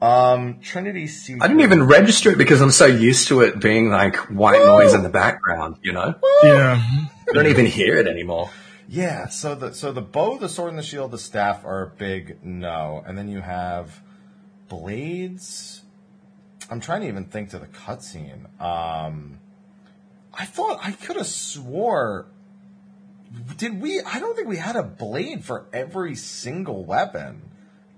um trinity seeker I didn't even register it because I'm so used to it being like white noise in the background, you know? Yeah. I don't even hear it anymore. Yeah, so the so the bow, the sword, and the shield, the staff are a big no, and then you have blades. I'm trying to even think to the cutscene. Um, I thought I could have swore. Did we? I don't think we had a blade for every single weapon.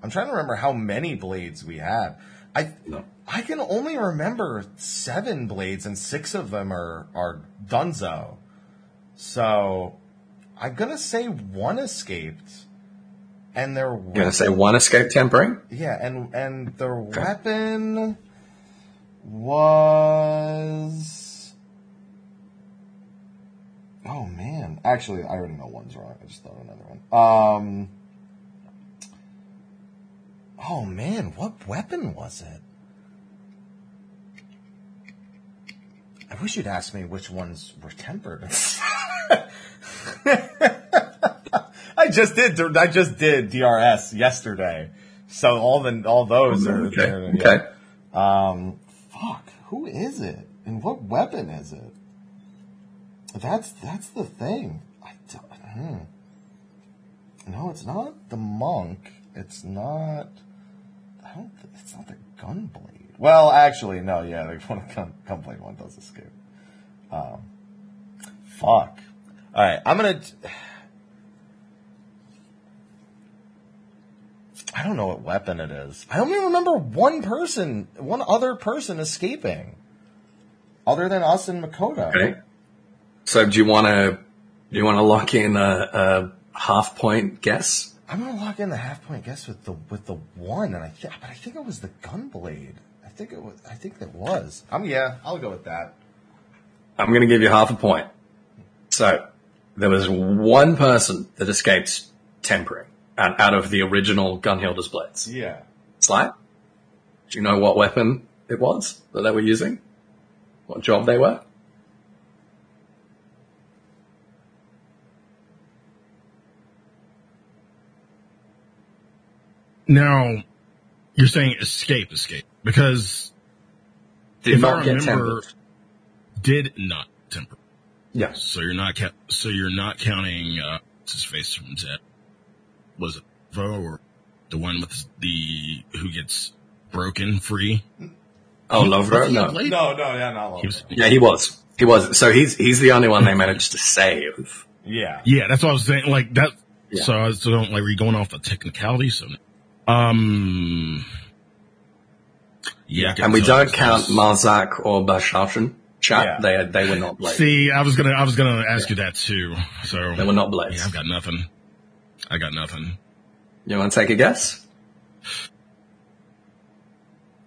I'm trying to remember how many blades we had. I No. I can only remember seven blades, and six of them are are Dunzo. So I'm gonna say one escaped, and their You're going to say one escape tempering? yeah, and and the weapon was oh man, actually I already know one's wrong. I just thought another one. Um, oh man, what weapon was it? I wish you'd asked me which ones were tempered. I just did. I just did DRS yesterday, So all the all those are Okay. yeah. Okay. Um, fuck. Who is it? And what weapon is it? That's that's the thing. I don't. Hmm. No, it's not the monk. It's not. I don't. It's not the gunblade. Well, actually, no. Yeah, the one gun, gunblade one does escape. Um, fuck. All right, I'm gonna. I don't know what weapon it is. I don't remember one person, one other person escaping, other than us and Makoto. Okay. So do you want to do you want to lock in a, a half point guess? I'm gonna lock in the half point guess with the with the one, and I th- but I think it was the gunblade. I think it was. I think it was. I'm yeah. I'll go with that. I'm going to give you half a point. So there was one person that escaped tempering out, out of the original Gunnhildr's Blades. Yeah. Sly, do you know what weapon it was that they were using? What job they were? Now, you're saying escape, escape, because Did if not I remember, tempered. did not temper. Yes. So you're not ca- so you're not counting uh, his face from Zed. Was it Vo or the one with the who gets broken free? Oh, Was Lovro? he No. No, no, yeah, not He was- Yeah, he was. He was. So he's he's the only one they managed to save. Yeah. Yeah, that's what I was saying. Like that. Yeah. So I was so don't like we going off the technicality. So, um, yeah, And we don't count was- Marzak or Bashashin. Chat. Yeah. They they were not blades. See, I was gonna, I was gonna ask you that too. So They were not blades. Yeah, I've got nothing. I got nothing. You want to take a guess?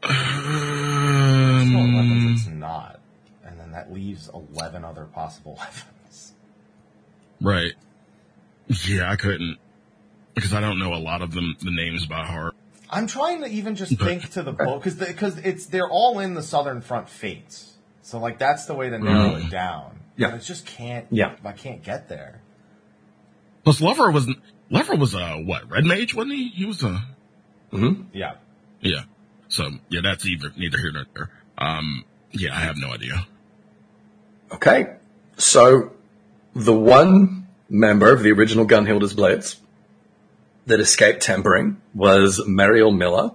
It's not weapons, Um, it's not, and then that leaves eleven other possible weapons. right. Yeah, I couldn't because I don't know a lot of them, the names by heart. I'm trying to even just think to the boat because because it's they're all in the Southern Front fates. So like that's the way to narrow Mm. it down. Yeah. And it just can't. Yeah. I can't get there. Plus, Lover was Lover was a what? Red mage, wasn't he? He was a hmm Yeah. yeah. So yeah, that's either neither here nor there. Um, yeah, I have no idea. Okay. So the one member of the original Gunnhildr's Blades that escaped tempering was Mariel Miller.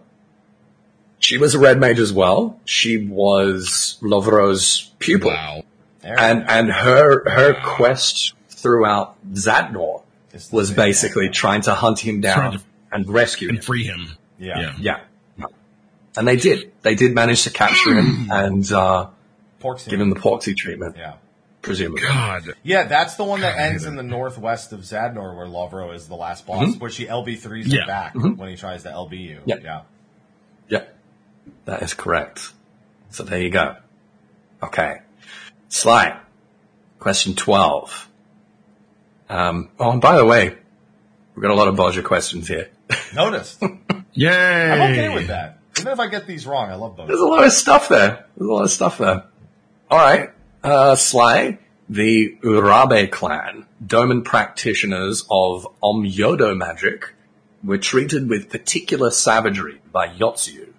She was a red mage as well. She was Lovro's pupil. Wow. And and her her quest throughout Zadnor was same basically one. trying to hunt him down Trying to- and rescue him. And free him. Yeah. Yeah. Yeah. And they did. They did manage to capture him and uh, give him the Porksy treatment, Yeah. Presumably. God. Yeah, that's the one that God, ends it. in the northwest of Zadnor, where Lovro is the last boss, where she LB threes Yeah. him back when he tries to LB you. Yeah. Yeah. Yep. That is correct. So there you go. Okay. Sly. Question 12. Um, oh, and by the way, we've got a lot of Bozja questions here. Noticed. Yay. I'm okay with that. Even if I get these wrong, I love There's a lot of stuff there. There's a lot of stuff there. All right. Uh, Sly, the Urabe clan, domain practitioners of Omyodo magic, were treated with particular savagery by Yotsuyu,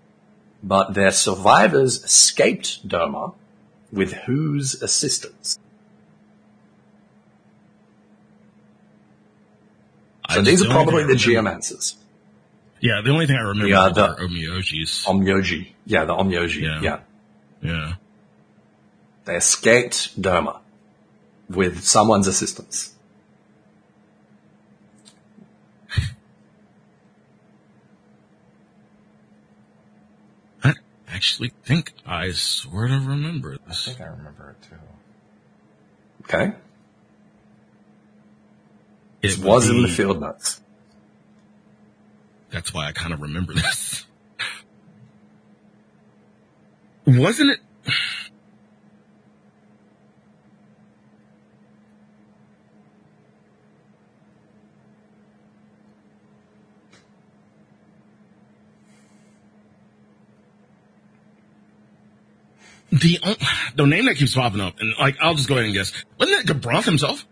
but their survivors escaped Doma with whose assistance? So these are probably the geomancers. Yeah, the only thing I remember Yeah, the, are the- Omiyojis. Omyoji. Yeah, the Omyoji. Yeah. yeah. yeah. They escaped Doma with someone's assistance. I actually think I sort of remember this. I think I remember it too. Okay. It It was would in the field notes. That's why I kind of remember this. Wasn't it? The the name that keeps popping up, and like I'll just go ahead and guess. Wasn't it Gabranth himself?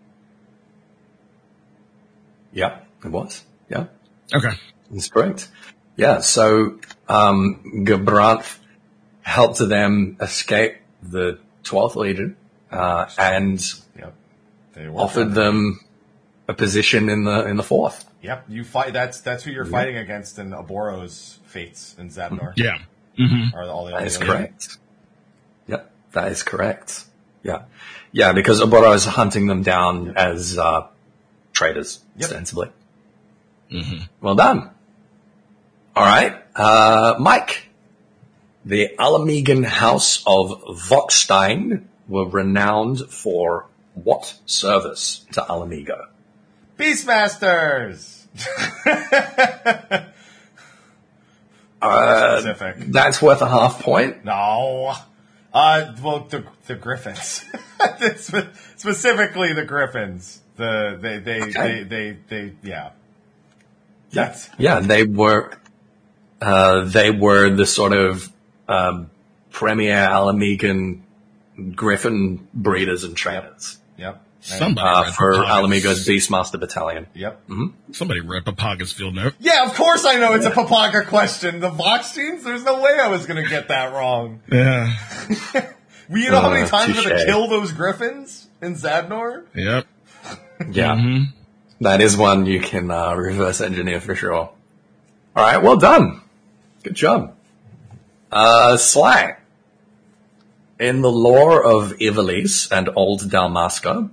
Yeah, it was. Yeah, Okay. that's correct. Yeah, so um, Gabranth helped them escape the 12th Legion uh, and Yep. They offered them a position in the in the fourth. Yep. You fight. That's that's who you're fighting against in Oboro's fates in Zadnor. Yeah. hmm Or all the That is other- correct. Yep, that is correct. Yeah, yeah, because Oboro is hunting them down as uh, traitors, Yep. ostensibly. Well done. All right, uh, Mike. The Ala Mhigan House of Voxstein were renowned for what service to Ala Mhigo? Beastmasters. Uh, Specific. that's worth a half point. No. Uh, well, the the Griffins, specifically the Griffins. The they they Okay. they, they they yeah. That's Yeah, they were, uh, they were the sort of, um, premier Ala Mhigan Griffin breeders and trainers, yep. Somebody uh, for Papaga's- Ala Mhigo's Beastmaster Battalion. Yep. Somebody read Papaga's field note. Yeah, of course I know it's a Papaga question. The Vox genes. There's no way I was gonna get that wrong. Yeah. We you know how many Uh, times I'm gonna kill those Griffins in Zadnor? Yep. Yeah, Mhm. that is one you can, uh, reverse engineer for sure. All right, well done. Good job. Uh, Slang. In the lore of Ivalice and Old Dalmasca,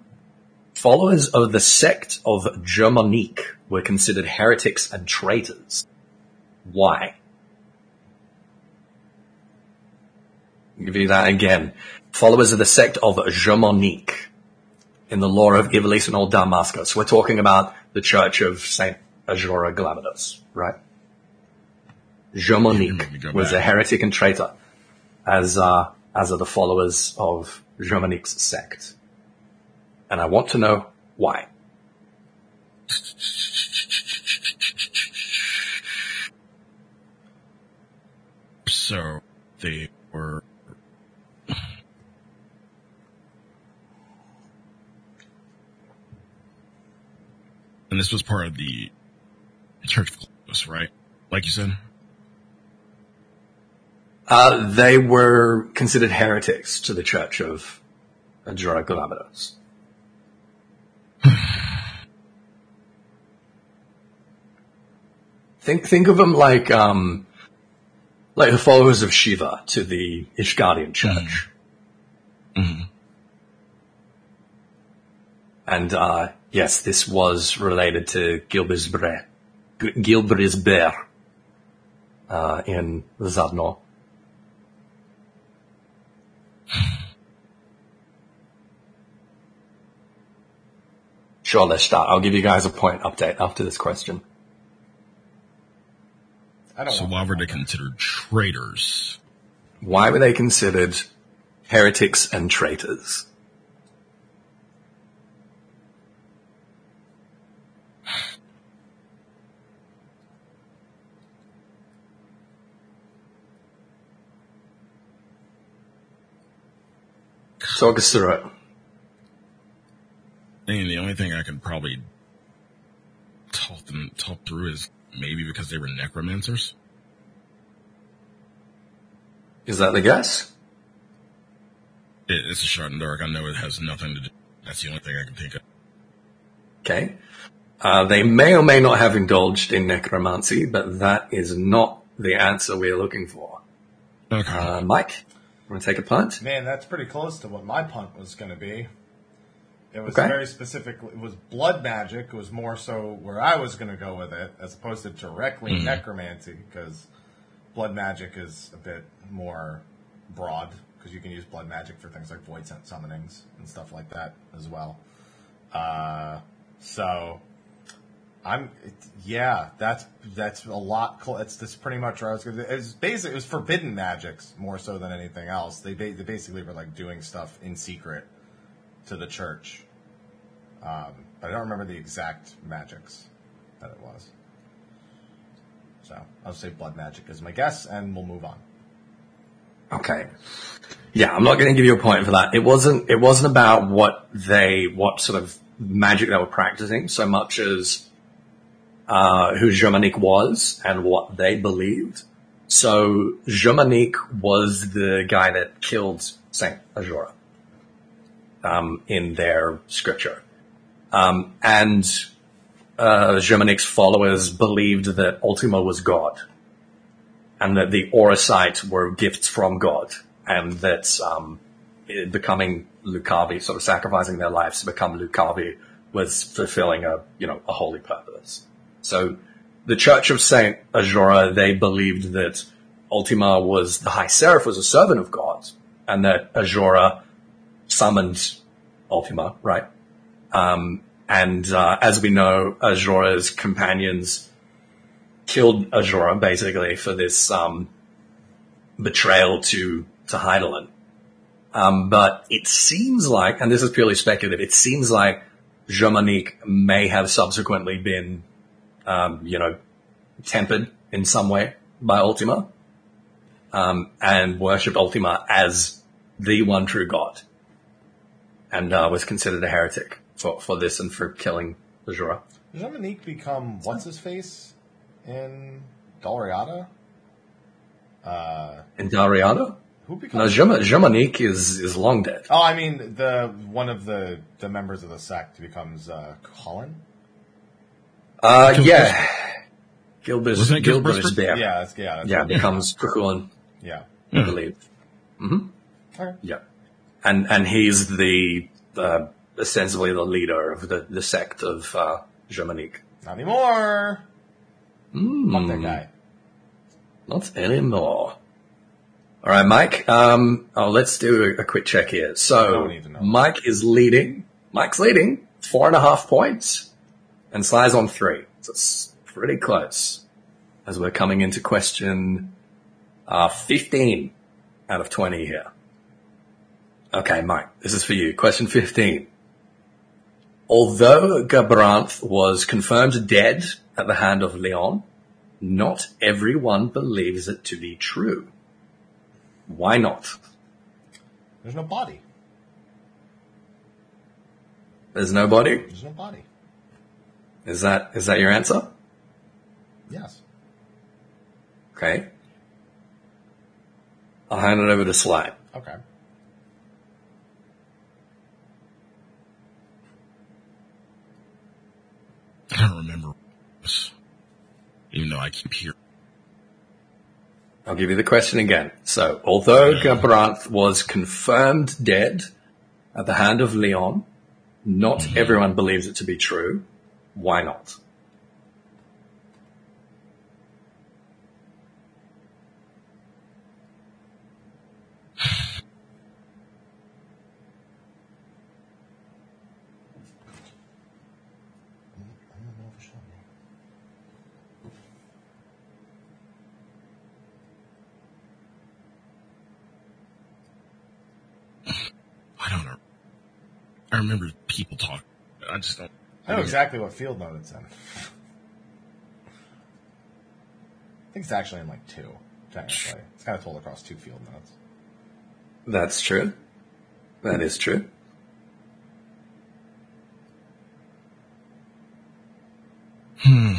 followers of the sect of Germonique were considered heretics and traitors. Why? I'll give you that again. Followers of the sect of Germonique in the lore of Ivalice and Old Dalmasca. So we're talking about the church of Saint Ajora Glabados, right? Germonique was a heretic and traitor, as uh, as are the followers of Germonique's sect. And I want to know why. So they were. And this was part of the Church of Columbus, right? Like you said? Uh, they were considered heretics to the church of Ajora Glabados. Think think of them like um, like the followers of Shiva to the Ishgardian church. Mhm. And uh, yes, this was related to Gilbisbre, G- Gilbrisber uh, in Zadnor. Sure, let's start. I'll give you guys a point update after this question. I don't So why were they considered traitors? Why were they considered heretics and traitors? Talk us through it. I mean, the only thing I can probably talk them talk through is maybe because they were necromancers. Is that the guess? It, it's a shot in the dark. I know it has nothing to do. That's the only thing I can think of. Okay. Uh, they may or may not have indulged in necromancy, but that is not the answer we're looking for. Okay. Uh, Mike, want to take a punt? Man, that's pretty close to what my punt was going to be. It was Okay. very specific. It was blood magic. It was more so where I was going to go with it, as opposed to directly necromancy, because blood magic is a bit more broad, because you can use blood magic for things like void sent summonings and stuff like that as well. Uh, so I'm, it, yeah, that's that's a lot. Cl- it's that's pretty much where I was going. to It's basically it was forbidden magics more so than anything else. They ba- they basically were like doing stuff in secret to the church, um, but I don't remember the exact magics that it was. So I'll say blood magic is my guess, and we'll move on. Okay. Yeah, I'm not going to give you a point for that. It wasn't. It wasn't about what they, what sort of magic they were practicing, so much as uh, who Germonique was and what they believed. So Germonique was the guy that killed Saint Ajora um, in their scripture, um, and uh, Germonique's followers believed that Ultima was God, and that the Auracite were gifts from God, and that um, becoming Lucavi, sort of sacrificing their lives to become Lucavi, was fulfilling a you know a holy purpose. So the Church of Saint Ajora, they believed that Ultima was the High Seraph was a servant of God, and that Ajora summoned Ultima, right? Um, and uh, as we know, Ajora's companions killed Ajora basically for this um, betrayal to to Heidelin. Um, but it seems like, and this is purely speculative, it seems like Germonique may have subsequently been, um, you know, tempered in some way by Ultima, um, and worshipped Ultima as the one true God, and uh, was considered a heretic for, for this and for killing Jura. Does Dominique become what's his face in Dalriada? Uh, In Dalriada? who No, becomes? Germa- Germonique is, is long dead. oh, I mean the one of the the members of the sect becomes uh, Colin. Uh, Gil- yeah. Gilbert's, Wasn't it Gilbert's Gilbert's birthday? bear. Yeah, that's, yeah, that's Yeah, what- becomes Krakulin, yeah. I believe. Okay. Yeah. And, and he's the, uh, ostensibly the leader of the, the sect of, uh, Germonique. Not anymore. Mm, that guy. Not anymore. All right, Mike. Um, oh, let's do a, a quick check here. So, we need to know. Mike is leading. Mike's leading four and a half points, and Sly's on three. So it's pretty close. As we're coming into question uh, fifteen out of twenty here. Okay, Mike, this is for you. Question fifteen. Although Gabranth was confirmed dead at the hand of Leon, not everyone believes it to be true. Why not? There's no body. There's nobody. There's no body. Is that is that your answer? Yes. Okay. I'll hand it over to Sly. Okay. I don't remember even though I keep hearing. I'll give you the question again. So, although Gabranth was confirmed dead at the hand of Leon, not mm-hmm. everyone believes it to be true. Why not? I don't know for sure. I don't know. I remember people talking. I just don't. I know exactly what field note it's in. I think it's actually in like two, technically. It's kind of told across two field notes. That's true. That is true. Hmm.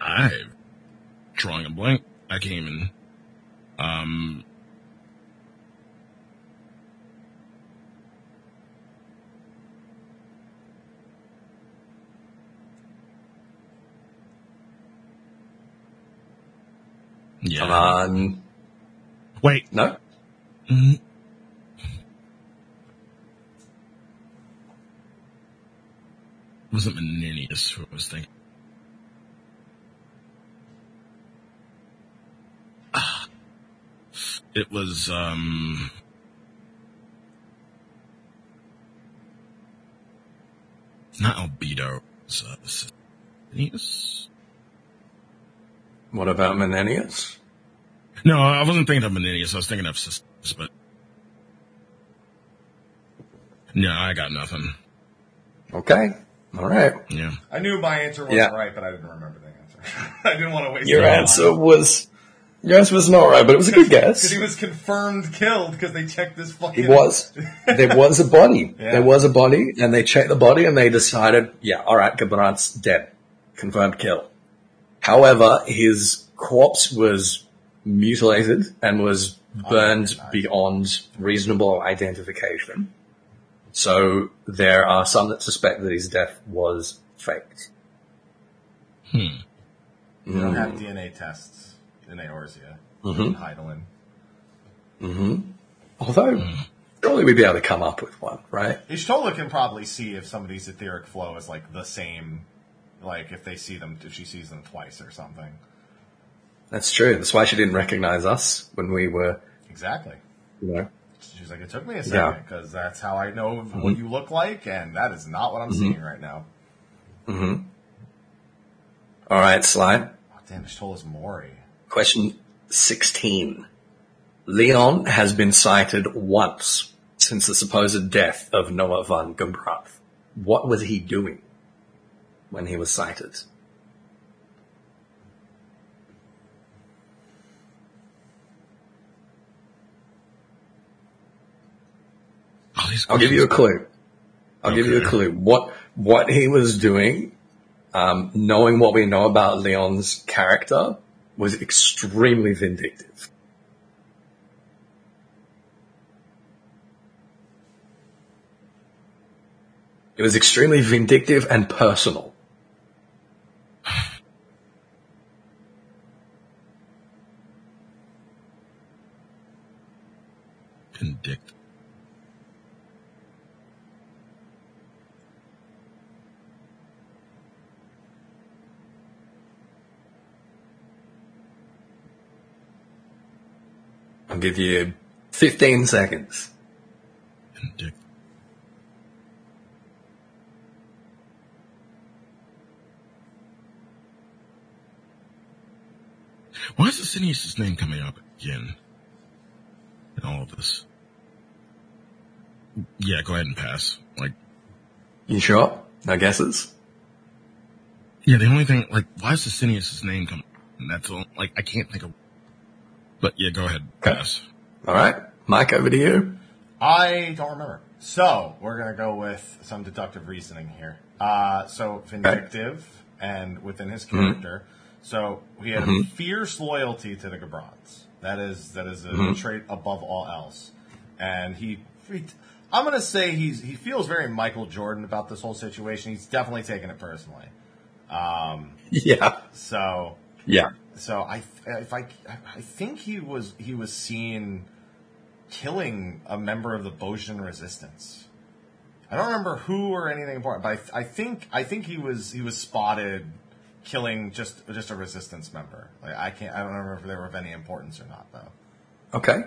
I'm drawing a blank. I came in. Um. Yeah. Come on. Wait. No? Mm. Wasn't Menenius who I was thinking. Ah. It was, um, not Albedo. It was, uh, Menenius? What about Menenius? No, I wasn't thinking of Menenius. I was thinking of Sisters, but no, I got nothing. Okay. All right. Yeah. I knew my answer wasn't Yeah. right, but I didn't remember the answer. I didn't want to waste Your my answer was Yours was not right, but it was a good Because guess. he was confirmed killed because they checked this fucking. He was. There was a body. Yeah. There was a body, and they checked the body, and they decided, yeah, all right, Gabranth's dead, confirmed kill. However, his corpse was mutilated and was burned oh, Unrecognized. beyond reasonable identification. So there are some that suspect that his death was faked. Hmm. We don't have hmm. DNA tests in Eorzea. Mm-hmm. Heidelin. Mm-hmm. Although, surely we'd be able to come up with one, right? Y'shtola can probably see if somebody's etheric flow is like the same, like if they see them, if she sees them twice or something. That's true. That's why she didn't recognize us when we were, Exactly. you know. She's like, it took me a second because that's how I know mm-hmm. what you look like, and that is not what I'm mm-hmm. seeing right now. All right, Sly. Oh, damn, Y'shtola's Mori. Question 16. Leon has been sighted once since the supposed death of Noah van Gabranth. What was he doing when he was sighted? Oh, I'll give you a clue. I'll give you a clue. What what he was doing, um, knowing what we know about Leon's character, was extremely vindictive. It was extremely vindictive and personal. Vindict. I'll give you 15 seconds. Why is Asinius' name coming up again in all of this? Yeah, go ahead and pass. Like, You sure? No guesses? yeah, the only thing, like, why is Asinius' name come? And that's all, like, I can't think of. But yeah, go ahead, Okay. pass. All right. Mike, over to you. I don't remember. So we're gonna go with some deductive reasoning here. Uh, so vindictive and within his mm-hmm. character. So he had a fierce loyalty to the Gabranths. That is that is a mm-hmm. trait above all else. And he, he I'm gonna say he's he feels very Michael Jordan about this whole situation. He's definitely taking it personally. Um, yeah. So Yeah. So I, if I, I think he was he was seen killing a member of the Bozjan resistance. I don't remember who or anything important, but I, I think I think he was he was spotted killing just just a resistance member. Like I can't I don't remember if they were of any importance or not though. Okay.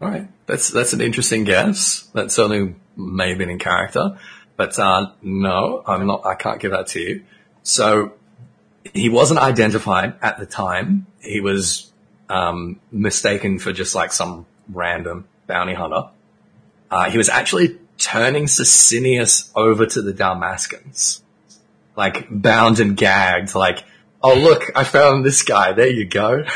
All right. That's that's an interesting guess. That certainly may have been in character, but uh, no, I'm not. I can't give that to you. So he wasn't identified at the time. He was um, mistaken for just like some random bounty hunter. Uh, he was actually turning Sicinius over to the Dalmascans, like bound and gagged. Like, oh look, I found this guy. There you go.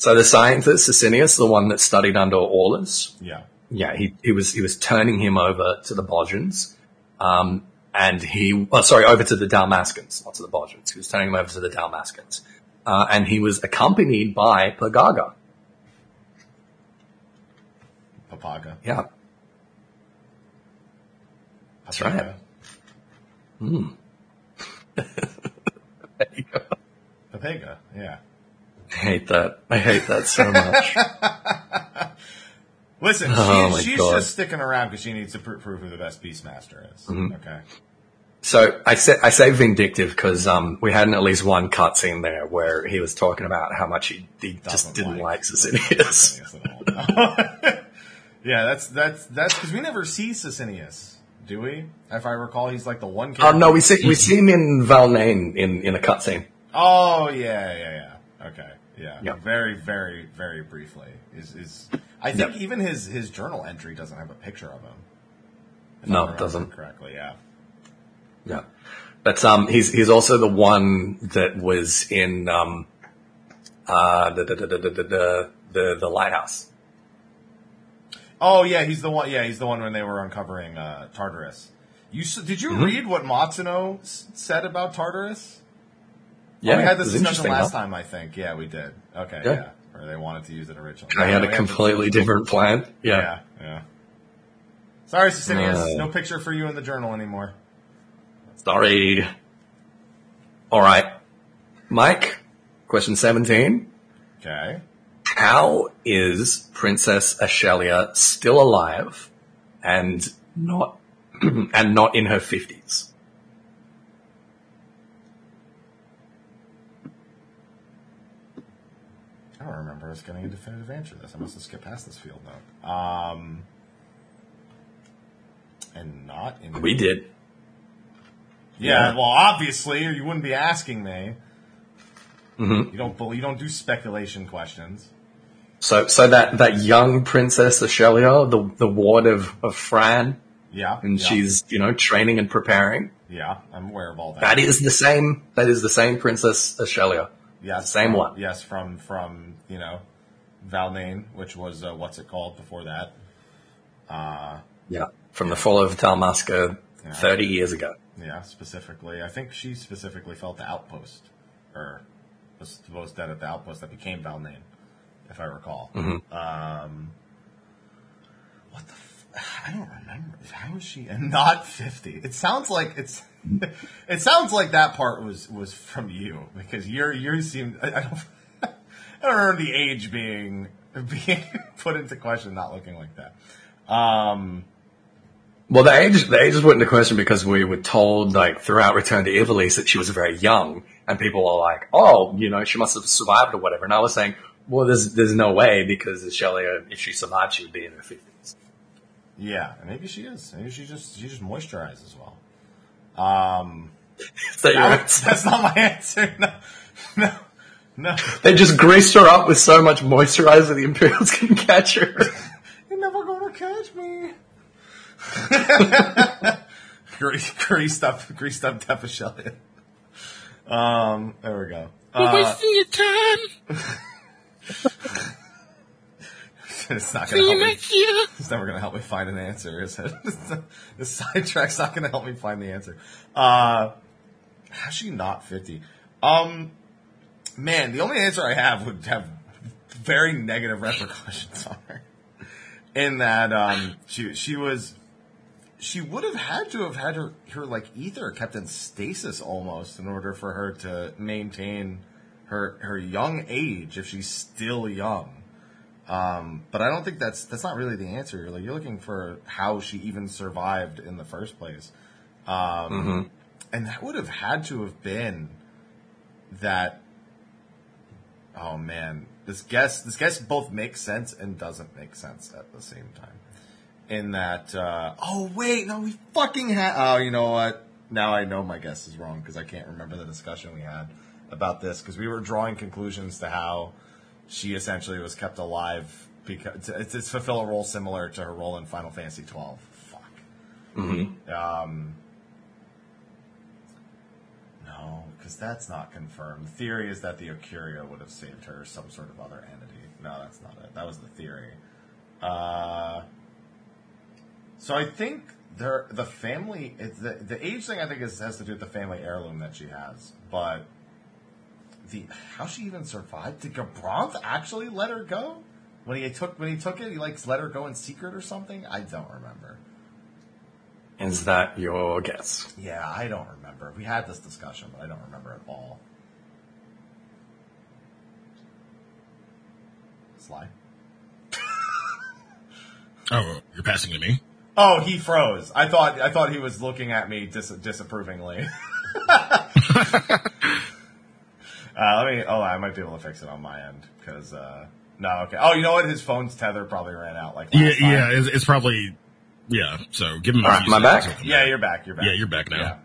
So the scientist, Sicinius, the one that studied under Aulus, Yeah. yeah, he, he was he was turning him over to the Bozjans, um, and he, oh, sorry, over to the Dalmascans, not to the Bozjans. He was turning him over to the Dalmascans, uh, and he was accompanied by Pagaga. Papaga. Yeah, That's right. Hmm. Papega, yeah. I hate that. I hate that so much. Listen, Oh she, she's God. just sticking around because she needs to pr- prove who the best Beastmaster is. Mm-hmm. Okay. So I say I say vindictive because um, we had at least one cutscene there where he was talking about how much he, he just didn't like Sicinius. Sicinius. at all. yeah, that's that's that's because we never see Sicinius, do we? If I recall, he's like the one. Oh Character. no, we see we see him in Valnain in in a cutscene. Oh yeah, yeah, yeah. Okay, yeah. Yeah. Very, very, very briefly. Is is I think Yeah. even his his journal entry doesn't have a picture of him. No, it doesn't. correctly. Yeah. Yeah. But um, he's he's also the one that was in um, uh, the, the, the, the, the, the, the lighthouse. Oh yeah, he's the one. Yeah, he's the one when they were uncovering uh, Tartarus. You did you read what Matsuno s- said about Tartarus? Yeah, we had this discussion last huh? time. I think. Yeah, we did. Okay. Yeah. Yeah. Or they wanted to use it originally. I had a completely different plan. Yeah. Yeah. Yeah. Sorry, Sicinius. Uh. no picture for you in the journal anymore. Sorry. All right. Mike, question 17. Okay. How is Princess Ashelia still alive and not and not in her 50s? Don't us getting a definitive answer to this. I must have skipped past this field note. Um, and not in. We did. Yeah, Yeah. well, obviously, or you wouldn't be asking me. Mhm. You don't. You don't do speculation questions. So so that that young Princess Ashelia, the the ward of of Fran, Yeah, and yeah, she's, you know, training and preparing. Yeah, I'm aware of all that. That is the same that is the same Princess Ashelia. Yes, same from- one. Yes, from from you know, Valnane, which was uh, what's it called before that? Uh, Yeah. From the fall of Dalmasca Yeah. thirty years ago. yeah, specifically, I think she specifically felt the outpost, or was supposed dead at the outpost that became Valnane, if I recall. Mm-hmm. Um, what the? F- I don't remember. How is she and not fifty? It sounds like it's. it sounds like that part was was from you because you're you seem. I, I don't. I don't remember the age being being put into question. Not looking like that. Um, Well, the age, the age is put into question because we were told, like, throughout Return to Ivalice that she was very young, and people were like, oh, you know, she must have survived or whatever. And I was saying, well, there's, there's no way because Ashelia, if she survived, she would be in her 50s. yeah, maybe she is. Maybe she just she just moisturizes as well. Um, Is that your that- answer? that's not my answer. No, no, no. They just greased her up with so much moisturizer the Imperials couldn't catch her. You're never gonna catch me. Gre- greased up, greased up Tepashelian. Um, there we go. You're Uh, wasting your time. it's not gonna you help me. next year. It's never gonna help me find an answer, is it? this sidetrack's not gonna help me find the answer. Uh, how's she not 50? Um, man, the only answer I have would have very negative repercussions on her. In that, um, she, she was, she would have had to have had her, her like ether kept in stasis almost in order for her to maintain her, her young age if she's still young. Um, but I don't think that's that's not really the answer. You're like you're looking for how she even survived in the first place, um, and that would have had to have been that. Oh man, this guess this guess both makes sense and doesn't make sense at the same time. In that, uh, oh wait, no, we fucking had. Oh, you know what? Now I know my guess is wrong because I can't remember the discussion we had about this because we were drawing conclusions to how she essentially was kept alive because to, to fulfill a role similar to her role in Final Fantasy twelve. Fuck. Um, no, because that's not confirmed. The theory is that the Occuria would have saved her, some sort of other entity. No, that's not it. That was the theory. Uh, so I think there, the family, it's the, the age thing. I think is, has to do with the family heirloom that she has, but the how she even survived? Did Gabranth actually let her go when he took when he took it? He like let her go in secret or something. I don't remember. Is that your guess? Yeah, I don't remember. We had this discussion, but I don't remember at all. Sly. Oh, you're passing to me. Oh, he froze. I thought I thought he was looking at me dis- disapprovingly. Uh, let me. Oh, I might be able to fix it on my end because uh, no. Okay. Oh, you know what? His phone's tether probably ran out. Like Yeah, time. yeah, it's, it's probably yeah. So give him. a All right, few am back? Yeah, you're back. You're back. Yeah, you're back now. Yeah.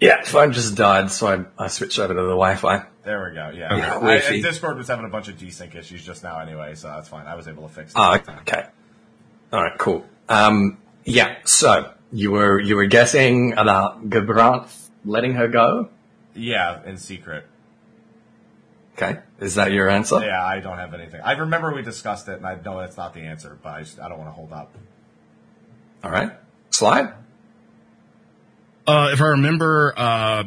Yeah, phone just died, so I, I switched over to the Wi-Fi. There we go. Yeah. Okay. I, I, Discord was having a bunch of desync issues just now anyway, so that's fine. I was able to fix it. Oh, okay. All right, cool. Um, yeah. So you were you were guessing about Gabranth letting her go? Yeah, in secret. Okay. Is that your answer? Yeah, I don't have anything. I remember we discussed it, and I know that's not the answer, but I, just, I don't want to hold up. All right. Slide. Uh, if I remember, uh,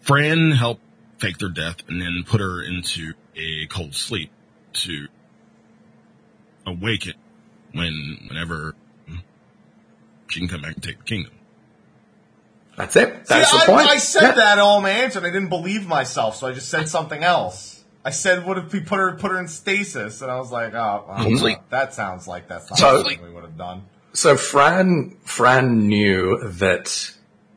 Fran helped fake their death and then put her into a cold sleep to awaken when, whenever she can come back and take the kingdom. That's it. That's See, the I, point. I said Yeah. that all my answer, and I didn't believe myself, so I just said something else. I said, "What if we put her put her in stasis?" And I was like, "Oh, sleep. that sounds like that's not So- something we would have done." So Fran, Fran knew that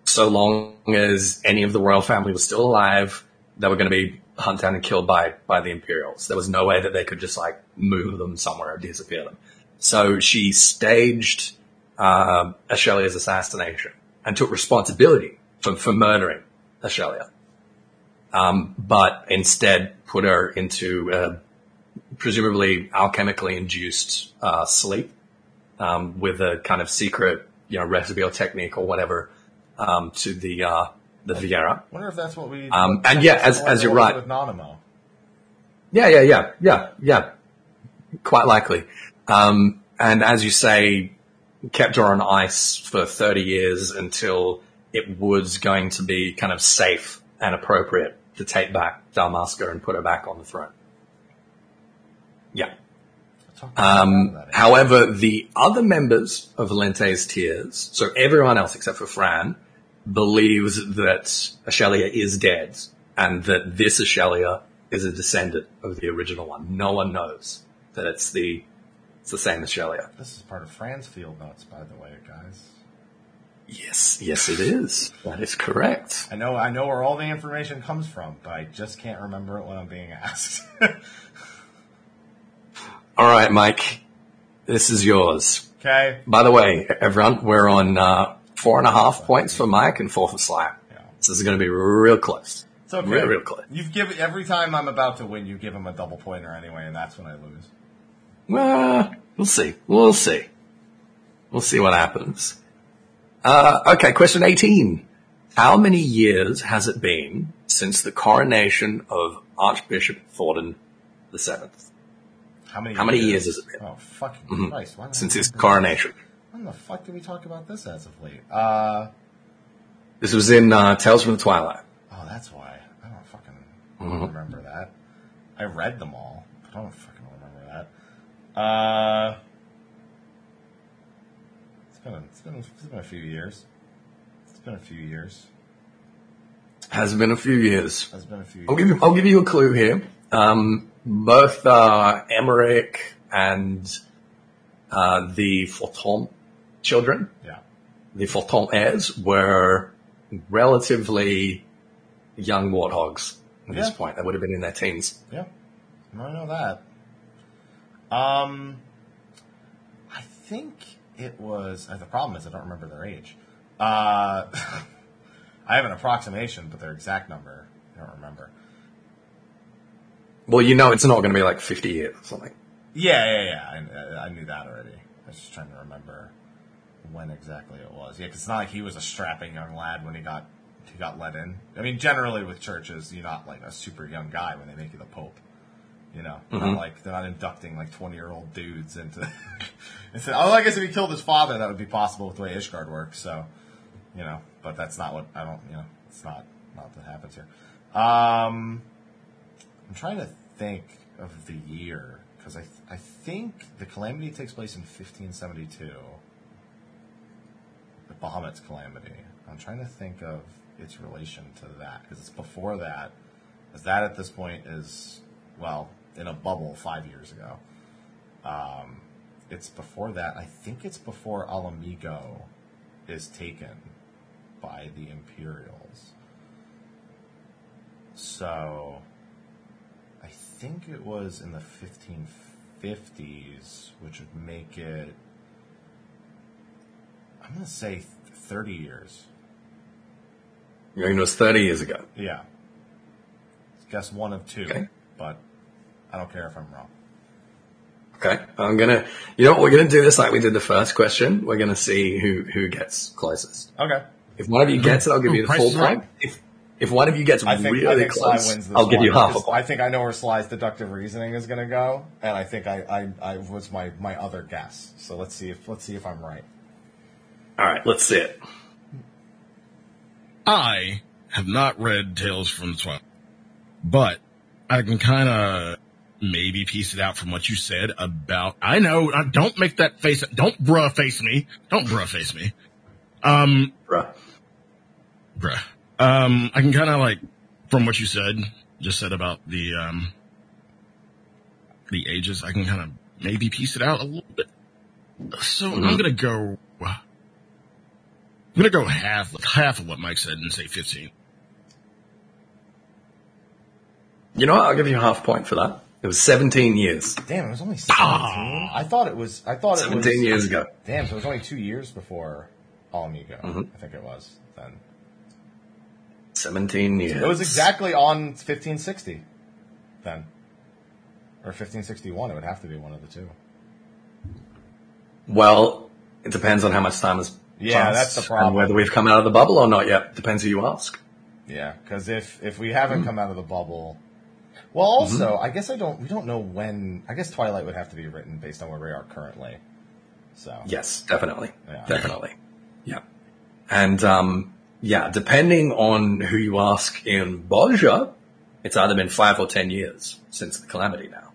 so long as any of the royal family was still alive, they were going to be hunted down and killed by, by the Imperials. There was no way that they could just like move them somewhere or disappear them. So she staged, uh, Ashelia's assassination and took responsibility for, for murdering Ashelia. Um, but instead put her into, uh, presumably alchemically induced, uh, sleep um, with a kind of secret, you know, recipe or technique or whatever, um, to the, uh, the Viera. Wonder if that's what we. Um, and yeah, as- as you're right. with Nanamo. Yeah, yeah, yeah, yeah, yeah. Quite likely. Um, and as you say, kept her on ice for 30 years until it was going to be kind of safe and appropriate to take back Dalmasca and put her back on the throne. Yeah. Um, however, the other members of Valente's Tears, so everyone else except for Fran, believes that Ashelia is dead and that this Ashelia is a descendant of the original one. No one knows that it's the it's the same Ashelia. This is part of Fran's field notes, by the way, guys. Yes, yes, it is. That is correct. I know, I know where all the information comes from, but I just can't remember it when I'm being asked. All right, Mike, this is yours. okay. By the way, everyone, we're on uh, four and a half points for Mike and four for Sly. Yeah. This is going to be real close. It's okay. Real, real close. You've given every time I'm about to win, you give him a double pointer anyway, and that's when I lose. Well, we'll see. We'll see. We'll see what happens. Uh, okay, question 18. How many years has it been since the coronation of Archbishop Thordan the Seventh? How many? How many years has it been? Oh fucking Mhm. Christ! Since his coronation. When the fuck did we talk about this as of late? Uh, This was in uh, Tales from the Twilight. oh, that's why. I don't fucking Mhm. remember that. I read them all, but I don't fucking. Uh, it's been a, it's been it's been a few years. It's been a few years. Has been a few years. It's been a few. I'll Years. give you, I'll give you a clue here. Um, both uh, Aymeric and uh, the Fortemps children Yeah. the Fortemps heirs were relatively young warthogs at this point. They would have been in their teens. Yeah, I know that. Um, I think it was. Uh, the problem is I don't remember their age. Uh, I have an approximation, but their exact number I don't remember. Well, you know it's not going to be like 50 years or something. Yeah, yeah, yeah. I, I knew that already. I was just trying to remember when exactly it was. Yeah, 'cause it's not like he was a strapping young lad when he got he got let in. I mean, generally with churches, you're not like a super young guy when they make you the pope. You know, not like they're not inducting like twenty year old dudes into. into oh, I guess if he killed his father, that would be possible with the way Ishgard works. So, you know, but that's not what I don't. You know, it's not not that happens here. Um, I'm trying to think of the year because I th- I think the calamity takes place in 1572. The Bahamut's calamity. I'm trying to think of its relation to that because it's before that. Because that at this point is well in a bubble five years ago. Um, it's before that. I think it's before Ala Mhigo is taken by the Imperials. So I think it was in the 1550s, which would make it. I'm going to say 30 years. You know, it was 30 years ago. Yeah. Guess one of two, Okay. but I don't care if I'm wrong. Okay. I'm going to, you know what, we're going to do this like we did the first question. We're going to see who, who gets closest. Okay. If one of you gets it, I'll give you the Price full is Right. point. If if one of you gets I think, really I think Sly close, wins this I'll give you half a because point. I think I know where Sly's deductive reasoning is going to go, and I think I, I, I was my, my other guess. So let's see if let's see if I'm right. All right, let's see it. I have not read Tales from the Twilight, but I can kind of maybe piece it out from what you said about. I know. Don't make that face. Don't bruh face me. Don't bruh face me. Um, Bruh. bruh. Um, I can kind of like from what you said, just said about the um the ages. I can kind of maybe piece it out a little bit. So I'm Mhm. gonna go. I'm gonna go half like half of what Mike said and say 15. You know what? I'll give you half point for that. It was 17 years. Damn, it was only seventeen. I thought it was. I thought it was 17 years ago. Damn, so it was only two years before Ala Mhigo. Mhm. I think it was then. 17 years. It was exactly on 1560 then. Or 1561. It would have to be one of the two. Well, it depends on how much time has Yeah, that's the problem. And whether we've come out of the bubble or not yet. Depends who you ask. Yeah, because if if we haven't Hmm. come out of the bubble, well, also Mm-hmm. I guess I don't. We don't know when. I guess Twilight would have to be written based on where we are currently. So Yes, definitely. Yeah. Definitely. Yeah. And, um, yeah, depending on who you ask in Bozja, it's either been five or 10 years since the calamity now.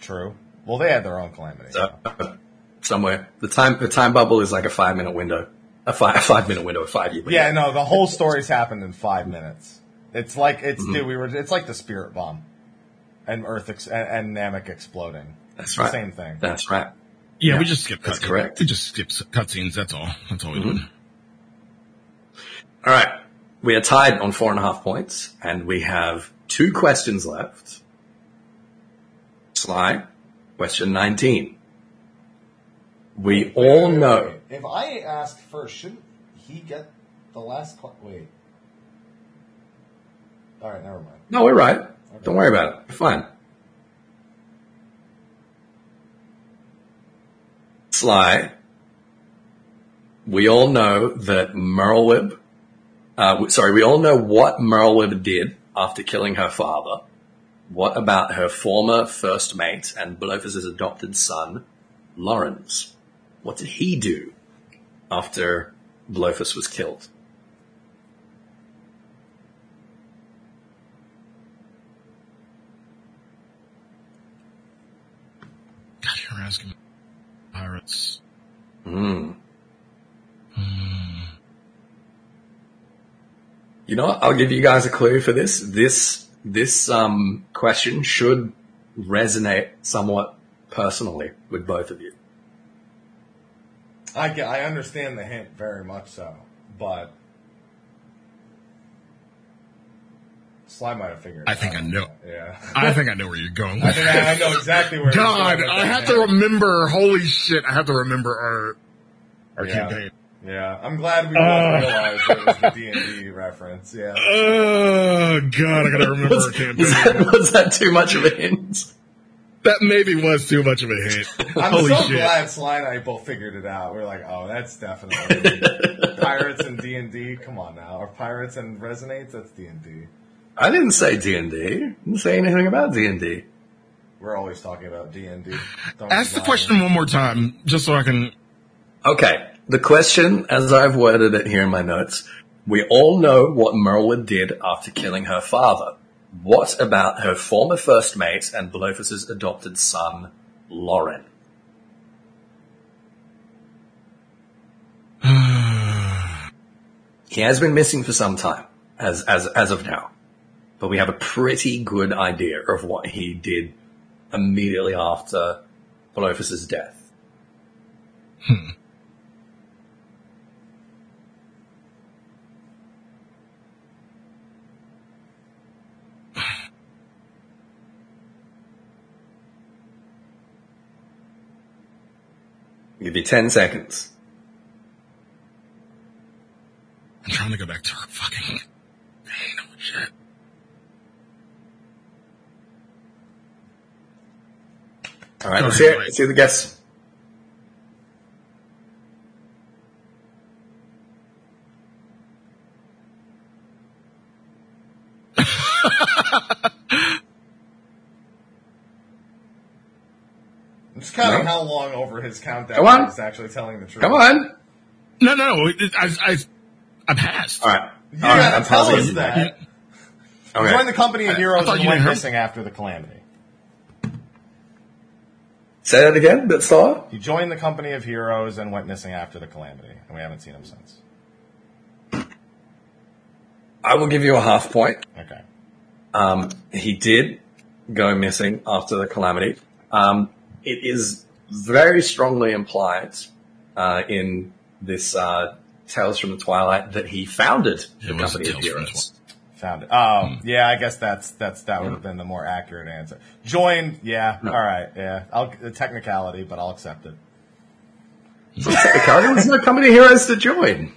true. Well, they had their own calamity. So, somewhere, the time, the time bubble is like a five minute window. A five, a five minute window, a five year. Yeah, no, the whole story's happened in five minutes. It's like it's Mm-hmm. dude, we were. It's like the spirit bomb, and Earth ex- and, and Namek exploding. That's It's the right. Same thing. That's right. Yeah, Yeah, we just skip. that's cut- correct. We just skip cutscenes. That's all. That's all we mm-hmm. do. All right. We are tied on four and a half points and we have two questions left. Sly, question 19. We all know. If I ask first, shouldn't he get the last? Cl- wait. All right, never mind. No, we're right. Don't worry about it. We're fine. Sly, we all know that Merlwyb, uh, sorry, we all know what Merlwyb did after killing her father. What about her former first mate and Blofus's adopted son, Lawrence? What did he do after Blofus was killed? Asking pirates. Hmm. You know what? I'll give you guys a clue for this. This this um, question should resonate somewhat personally with both of you. I get, I understand the hint very much so, but Sly might have figured. I it think out. I know. Yeah, I think I know where you're going. I think I, I know exactly where. God, I have to remember. Holy shit! I have to remember our our Yeah. campaign. Yeah, I'm glad we both Uh. realized it was the D and D reference. Yeah, Oh God, I gotta remember our Was, campaign. was that, was that too much of a hint? That maybe was too much of a hint. I'm Holy so shit! glad Sly and I both figured it out. We are like, oh, that's definitely pirates and D and D. Come on now, or pirates and resonates. That's D and D. I didn't say D and D. Didn't say anything about D and D. We're always talking about D and D. Ask the question one more time, just so I can. Okay, the question, as I've worded it here in my notes, we all know what Merlin did after killing her father. What about her former first mate and Blofus's adopted son, Lauren? He has been missing for some time, as, as, as of now. But we have a pretty good idea of what he did immediately after Blofus's death. I'll give you 10 seconds. All right, let's hear it. Let's the guess. I'm just counting no. how long over his countdown is he's actually telling the truth. Come on. No, no, I, I, I passed. All right. You All gotta right, tell us that. Okay. Join the company in heroes and went missing after the calamity. Say that again, a bit slower. He joined the company of heroes and went missing after the calamity, and we haven't seen him since. I will give you a half point. Okay. Um, he did go missing after the calamity. Um, it is very strongly implied uh, in this uh, Tales from the Twilight that he founded the It Company of Tales from Heroes. Found it. Oh, hmm. yeah. I guess that's that's that would have been the more accurate answer. Joined. Yeah. All right. Yeah. I'll, the technicality, but I'll accept it. Technically, there was no Company of Heroes to join.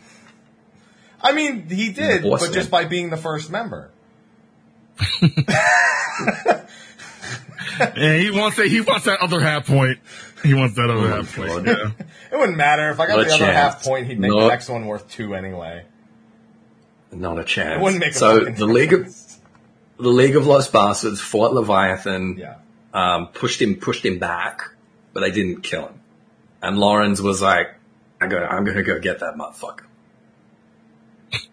I mean, he did, but man. just by being the first member. Yeah, he wants that. He wants that other half point. He wants that other Oh, half point. Yeah. It wouldn't matter if I got Not the other chance. half point. He'd make the next one worth two anyway. Not a chance. It wouldn't make so the League of the League of Lost Bastards fought Leviathan. Yeah. um, pushed him pushed him back, but they didn't kill him. And Lawrence was like, "I go, I'm going to go get that motherfucker."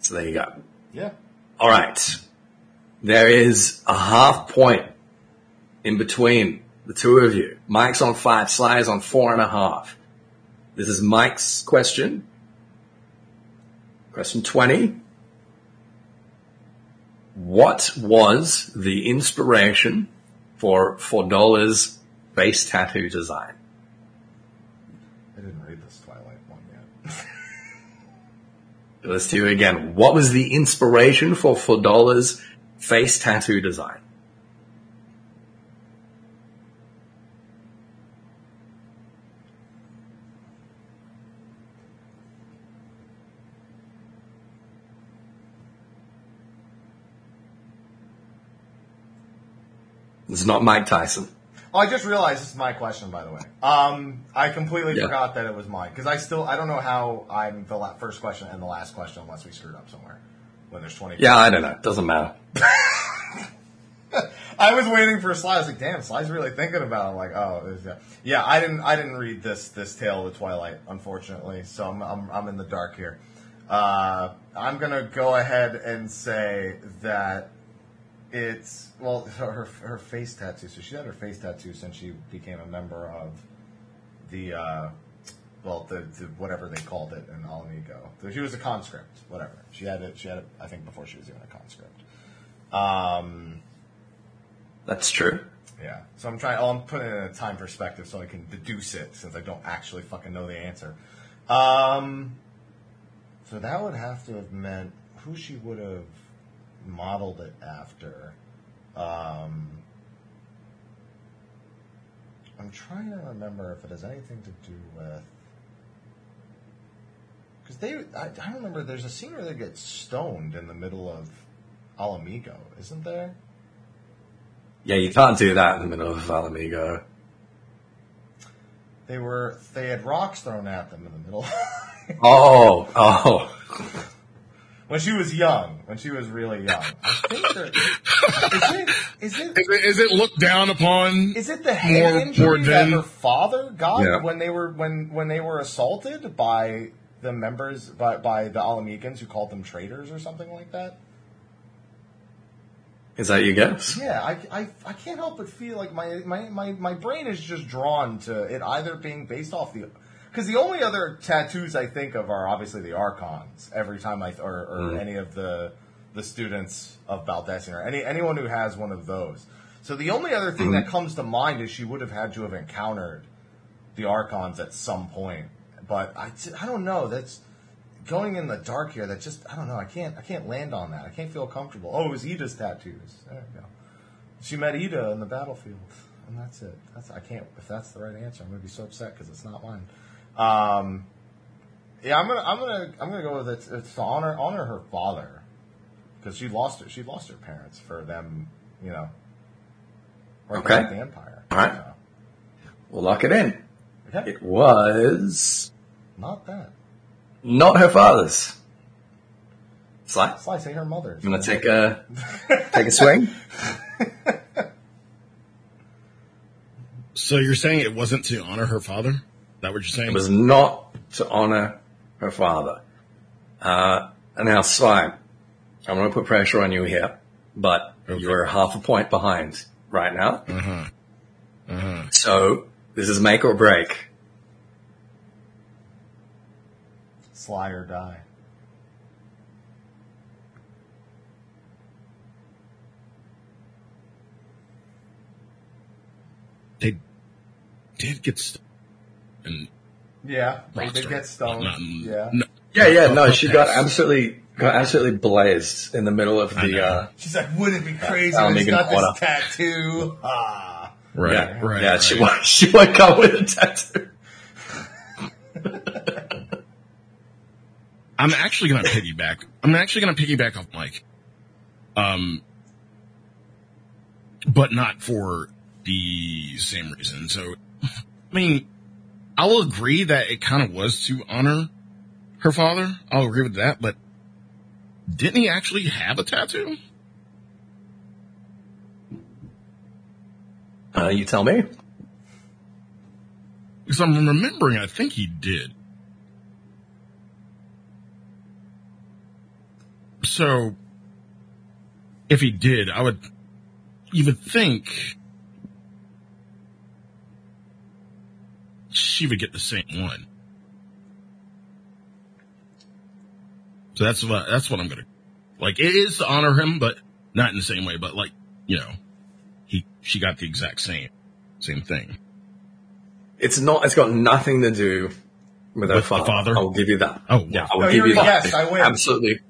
so there you go. Yeah. All right, there is a half point in between the two of you. Mike's on five, Sly is on four and a half. This is Mike's question. Question twenty. What was the inspiration for Fordola's face tattoo design? I didn't read this Twilight one yet. Let's do it again. What was the inspiration for Fordola's face tattoo design? It's not Mike Tyson. Oh, I just realized this is my question, by the way. Um, I completely Yeah. forgot that it was mine because I still I don't know how I'm the la- first question and the last question unless we screwed up somewhere when there's twenty. Yeah, I don't know. It doesn't matter. I was waiting for Sly. I was like, damn, Sly's really thinking about. it. I'm like, oh, yeah, yeah. I didn't I didn't read this this tale of the Twilight, unfortunately. So I'm I'm, I'm in the dark here. Uh, I'm gonna go ahead and say that it's well her her face tattoo. So she had her face tattoo since she became a member of the uh, well the, the whatever they called it in Ala Mhigo. So she was a conscript, whatever. She had it. She had it. I think before she was even a conscript. Um, That's true. yeah. So I'm trying. Oh, I'm putting it in a time perspective so I can deduce it since I don't actually fucking know the answer. Um, so that would have to have meant who she would have modeled it after. Um, I'm trying to remember if it has anything to do with. Because they, I, I remember there's a scene where they get stoned in the middle of Ala Mhigo, isn't there? Yeah, you can't do that in the middle of Valamigo. They were they had rocks thrown at them in the middle Oh, oh. When she was young. When she was really young, I think there, is it is it Is it, is it looked down upon? is it the head More- injury more that than- her father got Yeah. when they were when when they were assaulted by the members by by the Ala Mhigans who called them traitors or something like that? Is that your guess? Yeah, I, I, I can't help but feel like my, my, my, my brain is just drawn to it either being based off the. Because the only other tattoos I think of are obviously the Archons. Every time I. Or, or Mm. any of the the students of Baldesion, or any, anyone who has one of those. So the only other thing that comes to mind is she would have had to have encountered the Archons at some point. But I, t- I don't know. That's going in the dark here. That just I don't know. I can't I can't land on that. I can't feel comfortable. Oh, it was Ida's tattoos. There we go. She met Ida in the battlefield, and that's it. That's I can't. If that's the right answer, I'm gonna be so upset because it's not mine. Um, yeah, I'm gonna I'm gonna I'm gonna go with it. It's to honor honor her father because she lost her she lost her parents for them. You know. working Okay. with The empire. All right. So, We'll lock it in. okay. It was Not that. not her father's. Sly, Sly, say her mother's. you want to take a take a swing? So you're saying it wasn't to honor her father? Is that what you're saying? It was not to honor her father. Uh, and now, Sly, I'm going to put pressure on you here, but Okay. you're half a point behind right now. Uh-huh. Uh-huh. So this is make or break. Sly or die. They did get st- and Yeah, they did get stoned. Not- Yeah. no- Yeah, yeah, no, she got absolutely, got absolutely blazed in the middle of the, know. uh, She's like, wouldn't it be crazy I'll if he's make got this tattoo? Ah. right, yeah, right, yeah, right. she won't, she won't come with a tattoo. I'm actually gonna piggyback. I'm actually gonna piggyback off Mike. Um, but not for the same reason. So, I mean, I'll agree that it kind of was to honor her father. I'll agree with that, but didn't he actually have a tattoo? Uh, you tell me. Because I'm remembering, I think he did. So, if he did, I would, you would think she would get the same one. So that's what, that's what I'm gonna, like, it is to honor him, but not in the same way, but like, you know, he, she got the exact same, same thing. It's not, it's got nothing to do with her With the father. father? I'll give you that. Oh, wow. Yeah, I will No, give you already that. guessed, I win. Absolutely.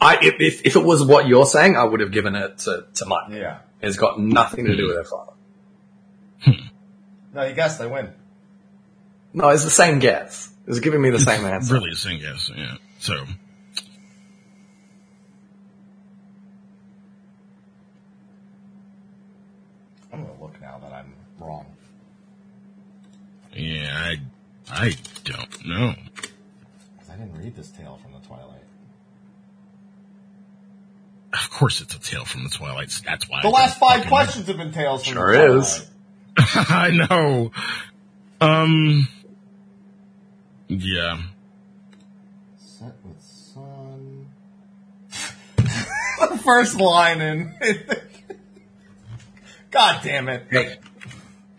I, if, if, if it was what you're saying, I would have given it to, to Mike. Yeah. It's got nothing to do hmm. with her father. Hmm. No, you guessed. I win. No, it's the same guess. It's giving me the same answer. Really, a same guess. Yeah. So, I'm gonna look now that I'm wrong. yeah, I, I don't know. 'Cause I didn't read this tale from the Twilight. Of course, it's a tale from the Twilight. That's why. The I last five fucking questions have been tales from Sure the Twilight. is. I know. Um. Yeah. Set with sun. the first line in. God damn it! Hey.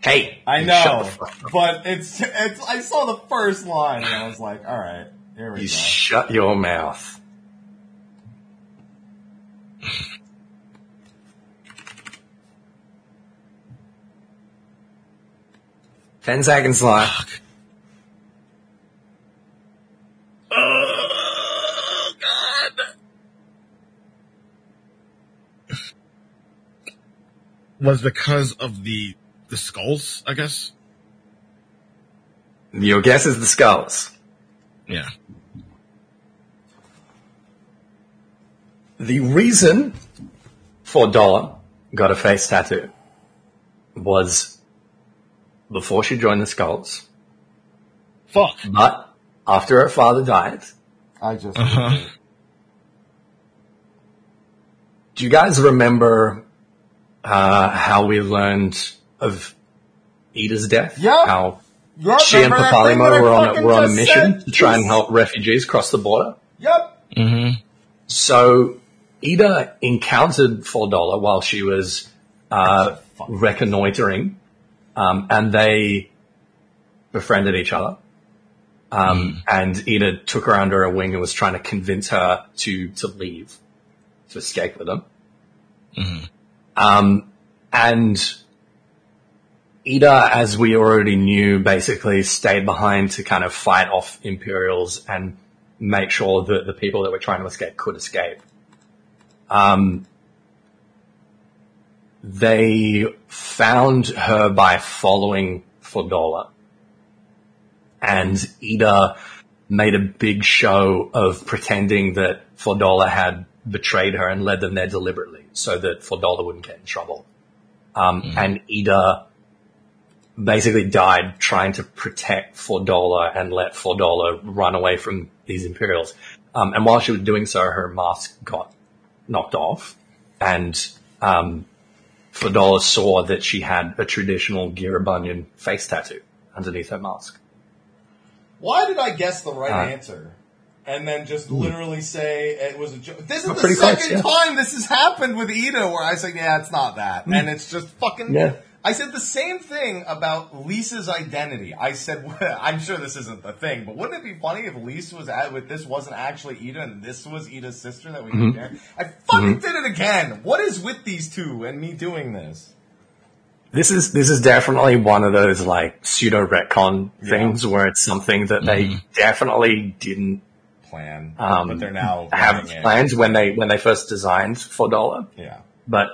Hey. I know, shut the fuck up. but it's, it's. I saw the first line and I was like, "All right, here we You go." shut your mouth. Ten seconds left. Oh God. Was because of the the skulls, I guess. Your guess is the skulls. Yeah. The reason Fordola got a face tattoo was before she joined the skulls, Fuck. but after her father died, I just. Uh-huh. do you guys remember uh, how we learned of Ida's death? Yeah. How Yep, she and remember Papalymo were on a, were on a mission said? to try and help refugees cross the border. Yep. Mm-hmm. So Ida encountered Fordola while she was uh, reconnoitering, um, and they befriended each other. Um, And Ida took her under her wing and was trying to convince her to to leave, to escape with them. Mhm. Um, and Ida, as we already knew, basically stayed behind to kind of fight off Imperials and make sure that the people that were trying to escape could escape. Um, they found her by following Fordola. And Ida made a big show of pretending that Fordola had betrayed her and led them there deliberately so that Fordola wouldn't get in trouble. Um, and Ida basically died trying to protect Fordola and let Fordola run away from these Imperials. Um, and while she was doing so, her mask got knocked off and, um, Fordola saw that she had a traditional Girabunyan face tattoo underneath her mask. Why did I guess the right Uh, answer? And then just literally say it was a joke. This is the pretty close, second yeah. time this has happened with Ida where I say, yeah, it's not that. And it's just fucking. Hmm. Yeah. I said the same thing about Lyse's identity. I said, I'm sure this isn't the thing, but wouldn't it be funny if Lyse was at, with this wasn't actually Ida and this was Ida's sister that we Mm-hmm. compared? I fucking did it again. What is with these two and me doing this? This is this is definitely one of those like pseudo retcon Yeah. things where it's something that they definitely didn't Plan, um, but they're now have running it. when they when they first designed Fordola. Yeah. but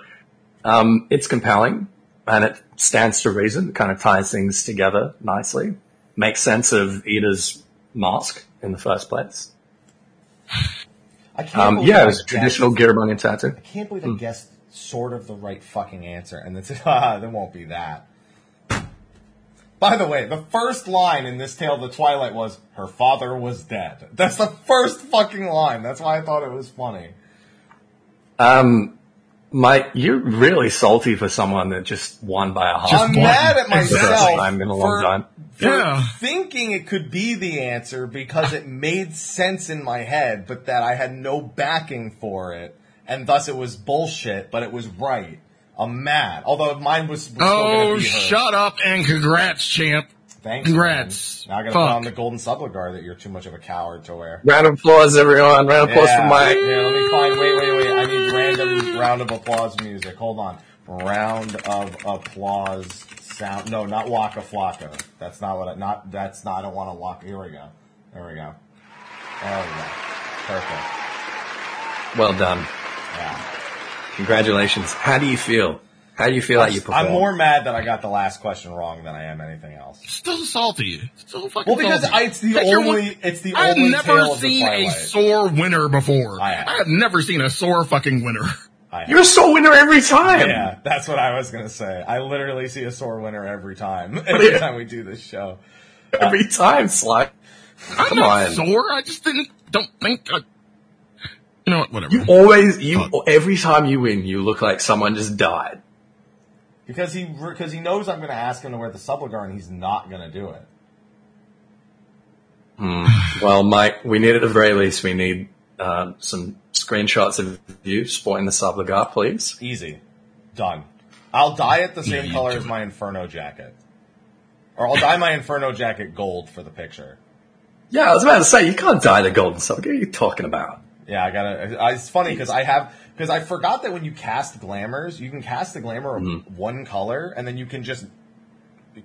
um, it's compelling and it stands to reason. It kind of ties things together nicely. Makes sense of Ida's mask in the first place. I can't Um, yeah, I it was a guessed- traditional Girabunyan tattoo. I can't believe I guessed sort of the right fucking answer, and then said, ah, there won't be that. By the way, the first line in this tale of the Twilight was, her father was dead. That's the first fucking line. That's why I thought it was funny. Um, Mike, you're really salty for someone that just won by a half. Just I'm one. mad at It's the first myself time in a long for, time. for Yeah. thinking it could be the answer because it made sense in my head, but that I had no backing for it, and thus it was bullshit, but it was right. I'm mad. Although mine was, was Oh, gonna be shut up and congrats, champ. Thanks. Congrats. Man. Now I gotta Fuck. put on the golden subligar that you're too much of a coward to wear. Round of applause, everyone. Round of applause yeah. for Mike. Yeah, let me find. Wait, wait, wait. I need random round of applause music. Hold on. Round of applause sound. No, not Waka Flocka. That's not what. I, not that's not. I don't want to walk. Here we go. There we go. There we go. Perfect. Well done. Yeah. Congratulations. How do you feel? How do you feel like you performed? I'm more mad that I got the last question wrong than I am anything else. Still salty. Still fucking Well, because salty. I, it's the That you're only. one- It's the only I've only never tale of the seen a Twilight. sore winner before. I have. I have never seen a sore fucking winner. I have. You're a sore winner every time. Yeah, that's what I was gonna say. I literally see a sore winner every time. Oh, every time we do this show. Every time, Sly. I'm Come not on. sore. I just didn't. Don't think. I, you know what? Whatever. You always, you Fuck. every time you win, you look like someone just died. Because he because he knows I'm gonna ask him to wear the subligar and he's not gonna do it. Well, Mike, we need at the very least, we need uh, some screenshots of you sporting the subligar, please. Easy. Done. I'll dye it the same you color as my Inferno jacket. Or I'll dye my Inferno jacket gold for the picture. Yeah, I was about to say, you can't dye the golden subligar. What are you talking about? Yeah, I gotta. I- It's funny because I have because I forgot that when you cast glamours, you can cast the glamour of Mm-hmm. one color, and then you can just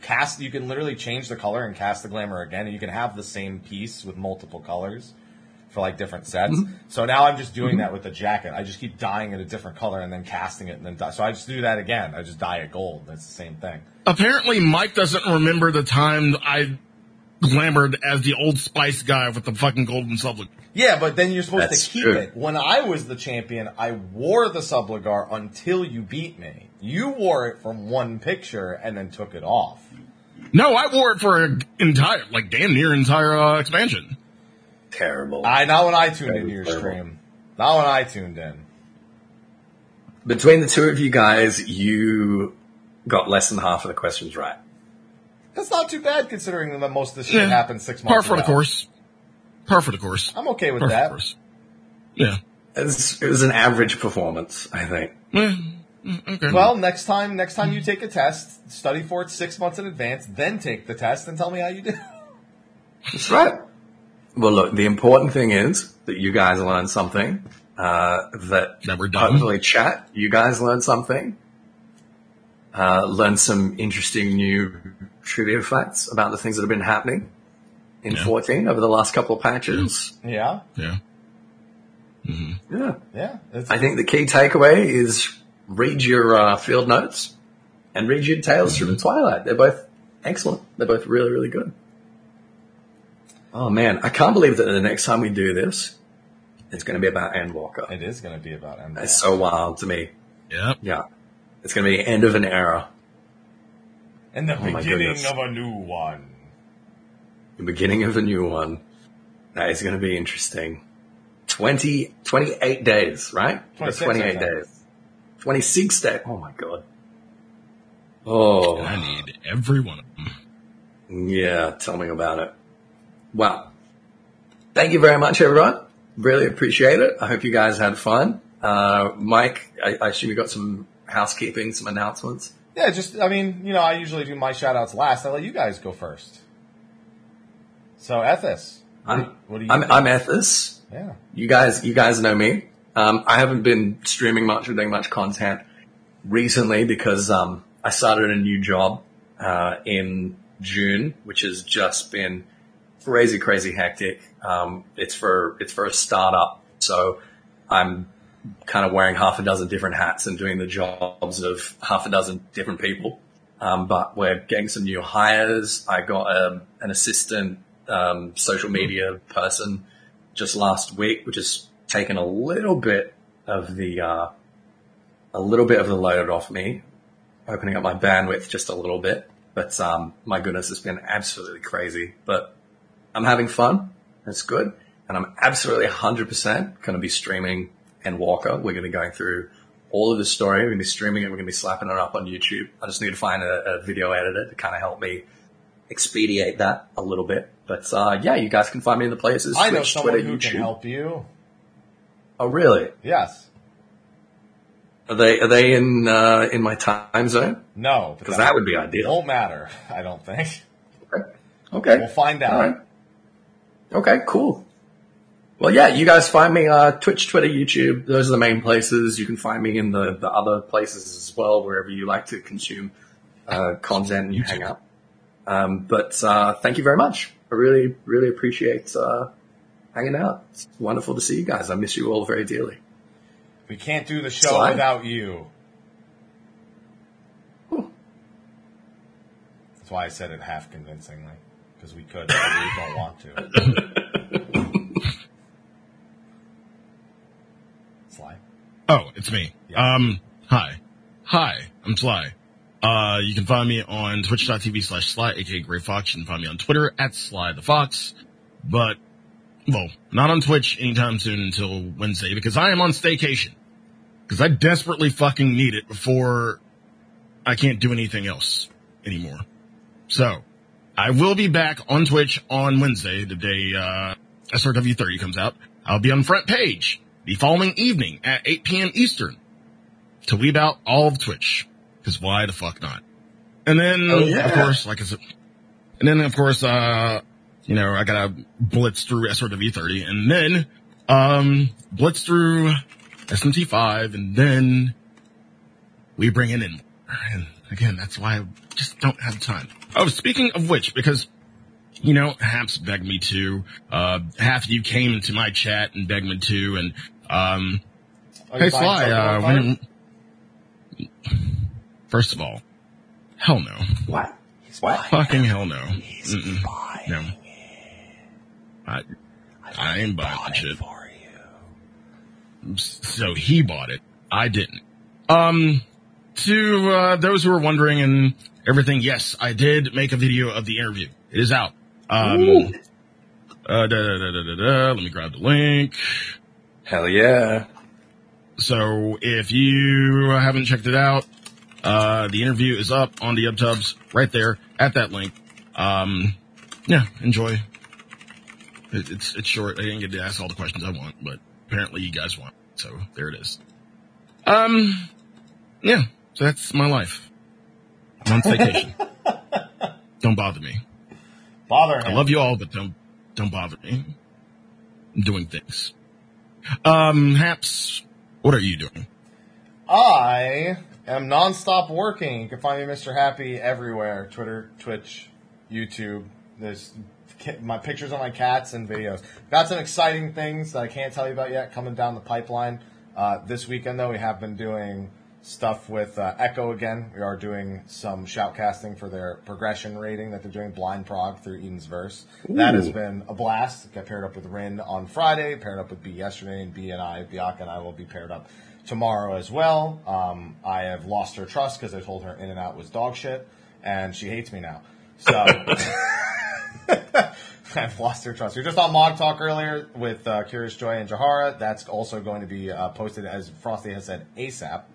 cast. You can literally change the color and cast the glamour again, and you can have the same piece with multiple colors for like different sets. Mm-hmm. So now I'm just doing that with the jacket. I just keep dyeing it a different color and then casting it, and then dye. so I just do that again. I just dye it gold. That's the same thing. Apparently, Mike doesn't remember the time I glamored as the Old Spice guy with the fucking golden sublet. Yeah, but then you're supposed That's to keep true. it. When I was the champion, I wore the subligar until you beat me. You wore it from one picture and then took it off. No, I wore it for an entire, like damn near entire uh, expansion. Terrible. I not when I tuned into your Terrible. stream. Not when I tuned in. Between the two of you guys, you got less than half of the questions right. That's not too bad considering that most of this shit Yeah. happened six Par months for the ago. course. Par for the course. I'm okay with Par for the that. Yeah. It was, it was an average performance, I think. Mm, okay. Well, next time, next time you take a test, study for it six months in advance, then take the test and tell me how you did. That's right. Well, look, the important thing is that you guys learned something. Uh, that That we're done. hopefully chat, you guys learned something. Uh, learned some interesting new trivia facts about the things that have been happening in Yeah. 14 over the last couple of patches. yeah, yeah. Yeah. yeah. It's, I think the key takeaway is read your uh, field notes and read your Tales from Twilight. They're both excellent. They're both really, really good. Oh man, I can't believe that the next time we do this, it's going to be about Endwalker. it is going to be about MJ. It's so wild to me. Yeah. Yeah. It's going to be the end of an era, And the Oh beginning of a new one. the beginning of a new one. That is going to be interesting. 20, 28 days, right? 26, 28 days. 26 days. Oh my God. Oh, I need every one of them. yeah. Tell me about it. Well, thank you very much, everyone. Really appreciate it. I hope you guys had fun. Uh, Mike, I, I assume you got some housekeeping, some announcements. Yeah, just I mean, you know, I usually do my shout outs last. I let you guys go first. So Ethos. I'm, What do you I'm, think? I'm Ethos. Yeah. You guys, you guys know me. Um, I haven't been streaming much or doing much content recently because um, I started a new job uh, in June, which has just been crazy, crazy hectic. Um, it's for it's for a startup, so I'm kind of wearing half a dozen different hats and doing the jobs of half a dozen different people. Um, but we're getting some new hires. I got a, an assistant um, social media person just last week, which has taken a little bit of the uh, a little bit of the load off me, opening up my bandwidth just a little bit. But um, my goodness, it's been absolutely crazy. But I'm having fun. It's good, and I'm absolutely 100% going to be streaming Endwalker. We're going to be going through all of the story. We're going to be streaming it. We're going to be slapping it up on YouTube. I just need to find a, a video editor to kind of help me expedite that a little bit. But uh, yeah, you guys can find me in the places. I know Twitch, someone Twitter, who YouTube. can help you. Oh, really? Yes. Are they are they in uh, in my time zone? No. Because that would be ideal. won't matter. I don't think. Okay. Okay. We'll find out. All right. Okay. Cool. Well, yeah, you guys find me uh, Twitch, Twitter, YouTube. Those are the main places. You can find me in the the other places as well, wherever you like to consume uh, content and you hang out. Um, but uh, thank you very much. I really really appreciate uh, hanging out. It's wonderful to see you guys. I miss you all very dearly. We can't do the show Slide. without you. That's why I said it half convincingly. Because we could, but we don't want to. Sly. Oh, it's me. Um, hi. Hi, I'm Sly. Uh, you can find me on twitch.tv slash Sly, aka Gray Fox. You can find me on Twitter at Sly the Fox. But, well, not on Twitch anytime soon until Wednesday because I am on staycation. Because I desperately fucking need it before I can't do anything else anymore. So, I will be back on Twitch on Wednesday, the day, uh, SRW30 comes out. I'll be on front page the following evening at 8 p.m. Eastern to weed out all of Twitch. Cause why the fuck not? And then, Oh, yeah. of course, like I said, and then of course, uh, you know, I gotta blitz through SRW30 and then, um, blitz through SMT5 and then we bring it in. And again, that's why I just don't have time. Oh, speaking of which, because you know, Haps begged me to. Uh, half of you came into my chat and begged me to, and um, hey Sly, uh, when, first of all, hell no, What? What? fucking hell no, Mm-mm. no. I, I ain't buying that shit. So he bought it. I didn't. Um, to uh, those who are wondering and everything, yes, I did make a video of the interview. It is out. Um, Ooh. uh, da, da, da, da, da, da. Let me grab the link. Hell yeah. So if you haven't checked it out, uh, the interview is up on the UpTubs right there at that link. Um, yeah, enjoy. It, it's it's short. I didn't get to ask all the questions I want, but apparently you guys want. So there it is. Um, yeah. So that's my life. I'm on vacation. don't bother me. Bother him. I love you all, but don't don't bother me. I'm doing things. Um, Haps, what are you doing? I am nonstop working. You can find me, Mr. Happy, everywhere: Twitter, Twitch, YouTube. There's my pictures of my cats and videos. Got some exciting things that I can't tell you about yet coming down the pipeline. Uh, this weekend, though, we have been doing stuff with uh, Echo again. We are doing some shoutcasting for their progression rating that they're doing blind prog through Eden's Verse. That has been a blast. Got paired up with Rin on Friday, paired up with B yesterday, and B and I, Bianca and I will be paired up tomorrow as well. Um, I have lost her trust because I told her In and Out was dog shit, and she hates me now. So I've lost her trust. We were just on Mog Talk earlier with uh, Curious Joy and Jahara. That's also going to be uh, posted, as Frosty has said, ASAP.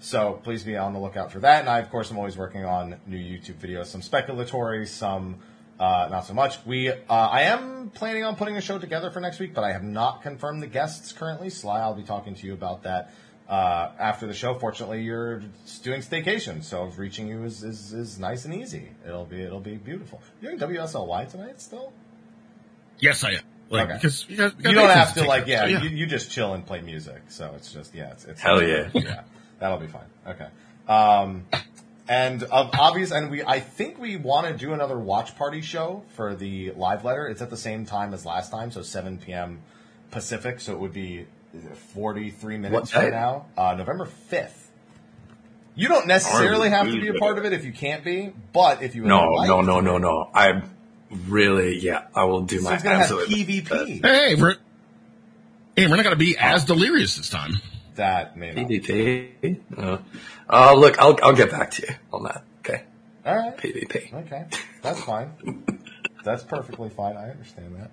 So please be on the lookout for that. And I, of course, am always working on new YouTube videos, some speculatory, some uh, not so much. We, uh, I am planning on putting a show together for next week, but I have not confirmed the guests currently. Sly, I'll be talking to you about that uh, after the show. Fortunately, you're doing staycation, so reaching you is, is, is nice and easy. It'll be it'll be beautiful. You're doing WSLY tonight still? Yes, I am. Like, Okay. because you, got, You don't have to like, yeah, yeah. You, you just chill and play music. So it's just, yeah, it's, it's Hell yeah. yeah, that'll be fine. Okay. Um, and of obvious, and we, I think we want to do another watch party show for the live letter. It's at the same time as last time, so 7 p.m. Pacific. So it would be 43 minutes What from now, uh, November 5th. You don't necessarily have to be a part of it if you can't be, but if you would No, like no, no, to- no, no. I really, yeah, I will do So my it's gonna have absolute PvP. Hey, we're hey, we're not gonna be as delirious this time. That may not. PvP. Uh, uh, look, I'll I'll get back to you on that. Okay, All right. PvP. Okay, that's fine. that's perfectly fine. I understand that.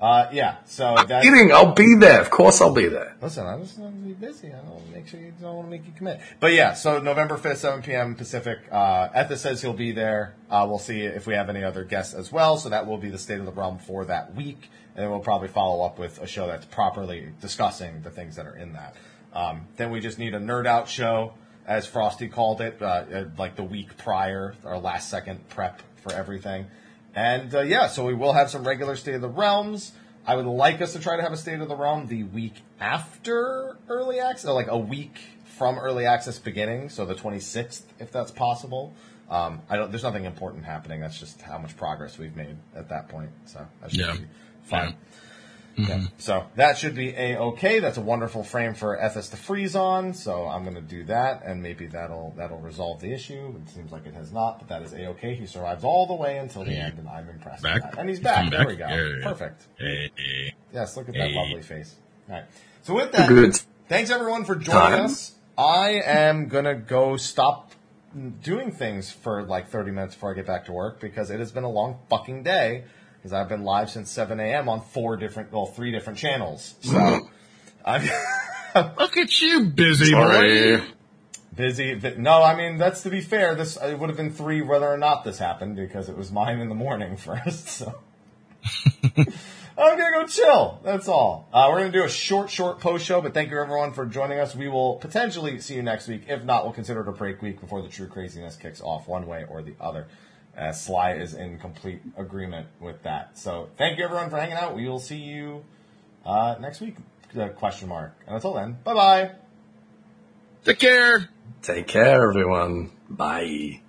Uh, yeah. So that's Kidding, I'll be there. Of course, I'll be there. listen. I'm just want to be busy. I don't want to make sure you don't want to make you commit. But yeah. So November fifth, seven p.m. Pacific. Uh, Ethos says he'll be there. Uh, we'll see if we have any other guests as well. So that will be the state of the realm for that week, and then we'll probably follow up with a show that's properly discussing the things that are in that. Um, then we just need a nerd out show, as Frosty called it, uh, uh, like the week prior, our last second prep for everything. And uh, yeah, so we will have some regular State of the Realms. I would like us to try to have a State of the Realm the week after early access, or like a week from early access beginning, so the 26th, if that's possible. Um, I don't. There's nothing important happening. That's just how much progress we've made at that point. So that should Yeah. be fine. Yeah. Mm-hmm. So that should be a okay. That's a wonderful frame for Ethos to freeze on. So I'm going to do that, and maybe that'll that'll resolve the issue. It seems like it has not, but that is a okay. He survives all the way until the end, and I'm impressed. Back? With that. And he's He's back. come There back? we go. Yeah, yeah, yeah. Perfect. Hey, hey. Yes, look at that Hey. lovely face. All right. So with that, Good. thanks everyone for joining Time. us. I am gonna go stop doing things for like 30 minutes before I get back to work because it has been a long fucking day because I've been live since 7 a.m. on four different, well, three different channels. So I'm Look at you, busy Sorry. boy. busy. No, I mean that's to be fair. This it would have been three whether or not this happened because it was mine in the morning first. So. I'm gonna go chill. That's all. Uh, we're gonna do a short, short post show, but thank you everyone for joining us. We will potentially see you next week. If not, we'll consider it a break week before the true craziness kicks off one way or the other. Uh, Sly is in complete agreement with that. So thank you everyone for hanging out. We will see you uh, next week. Uh, question mark. And until then, bye bye. Take care. Take care, everyone. Bye.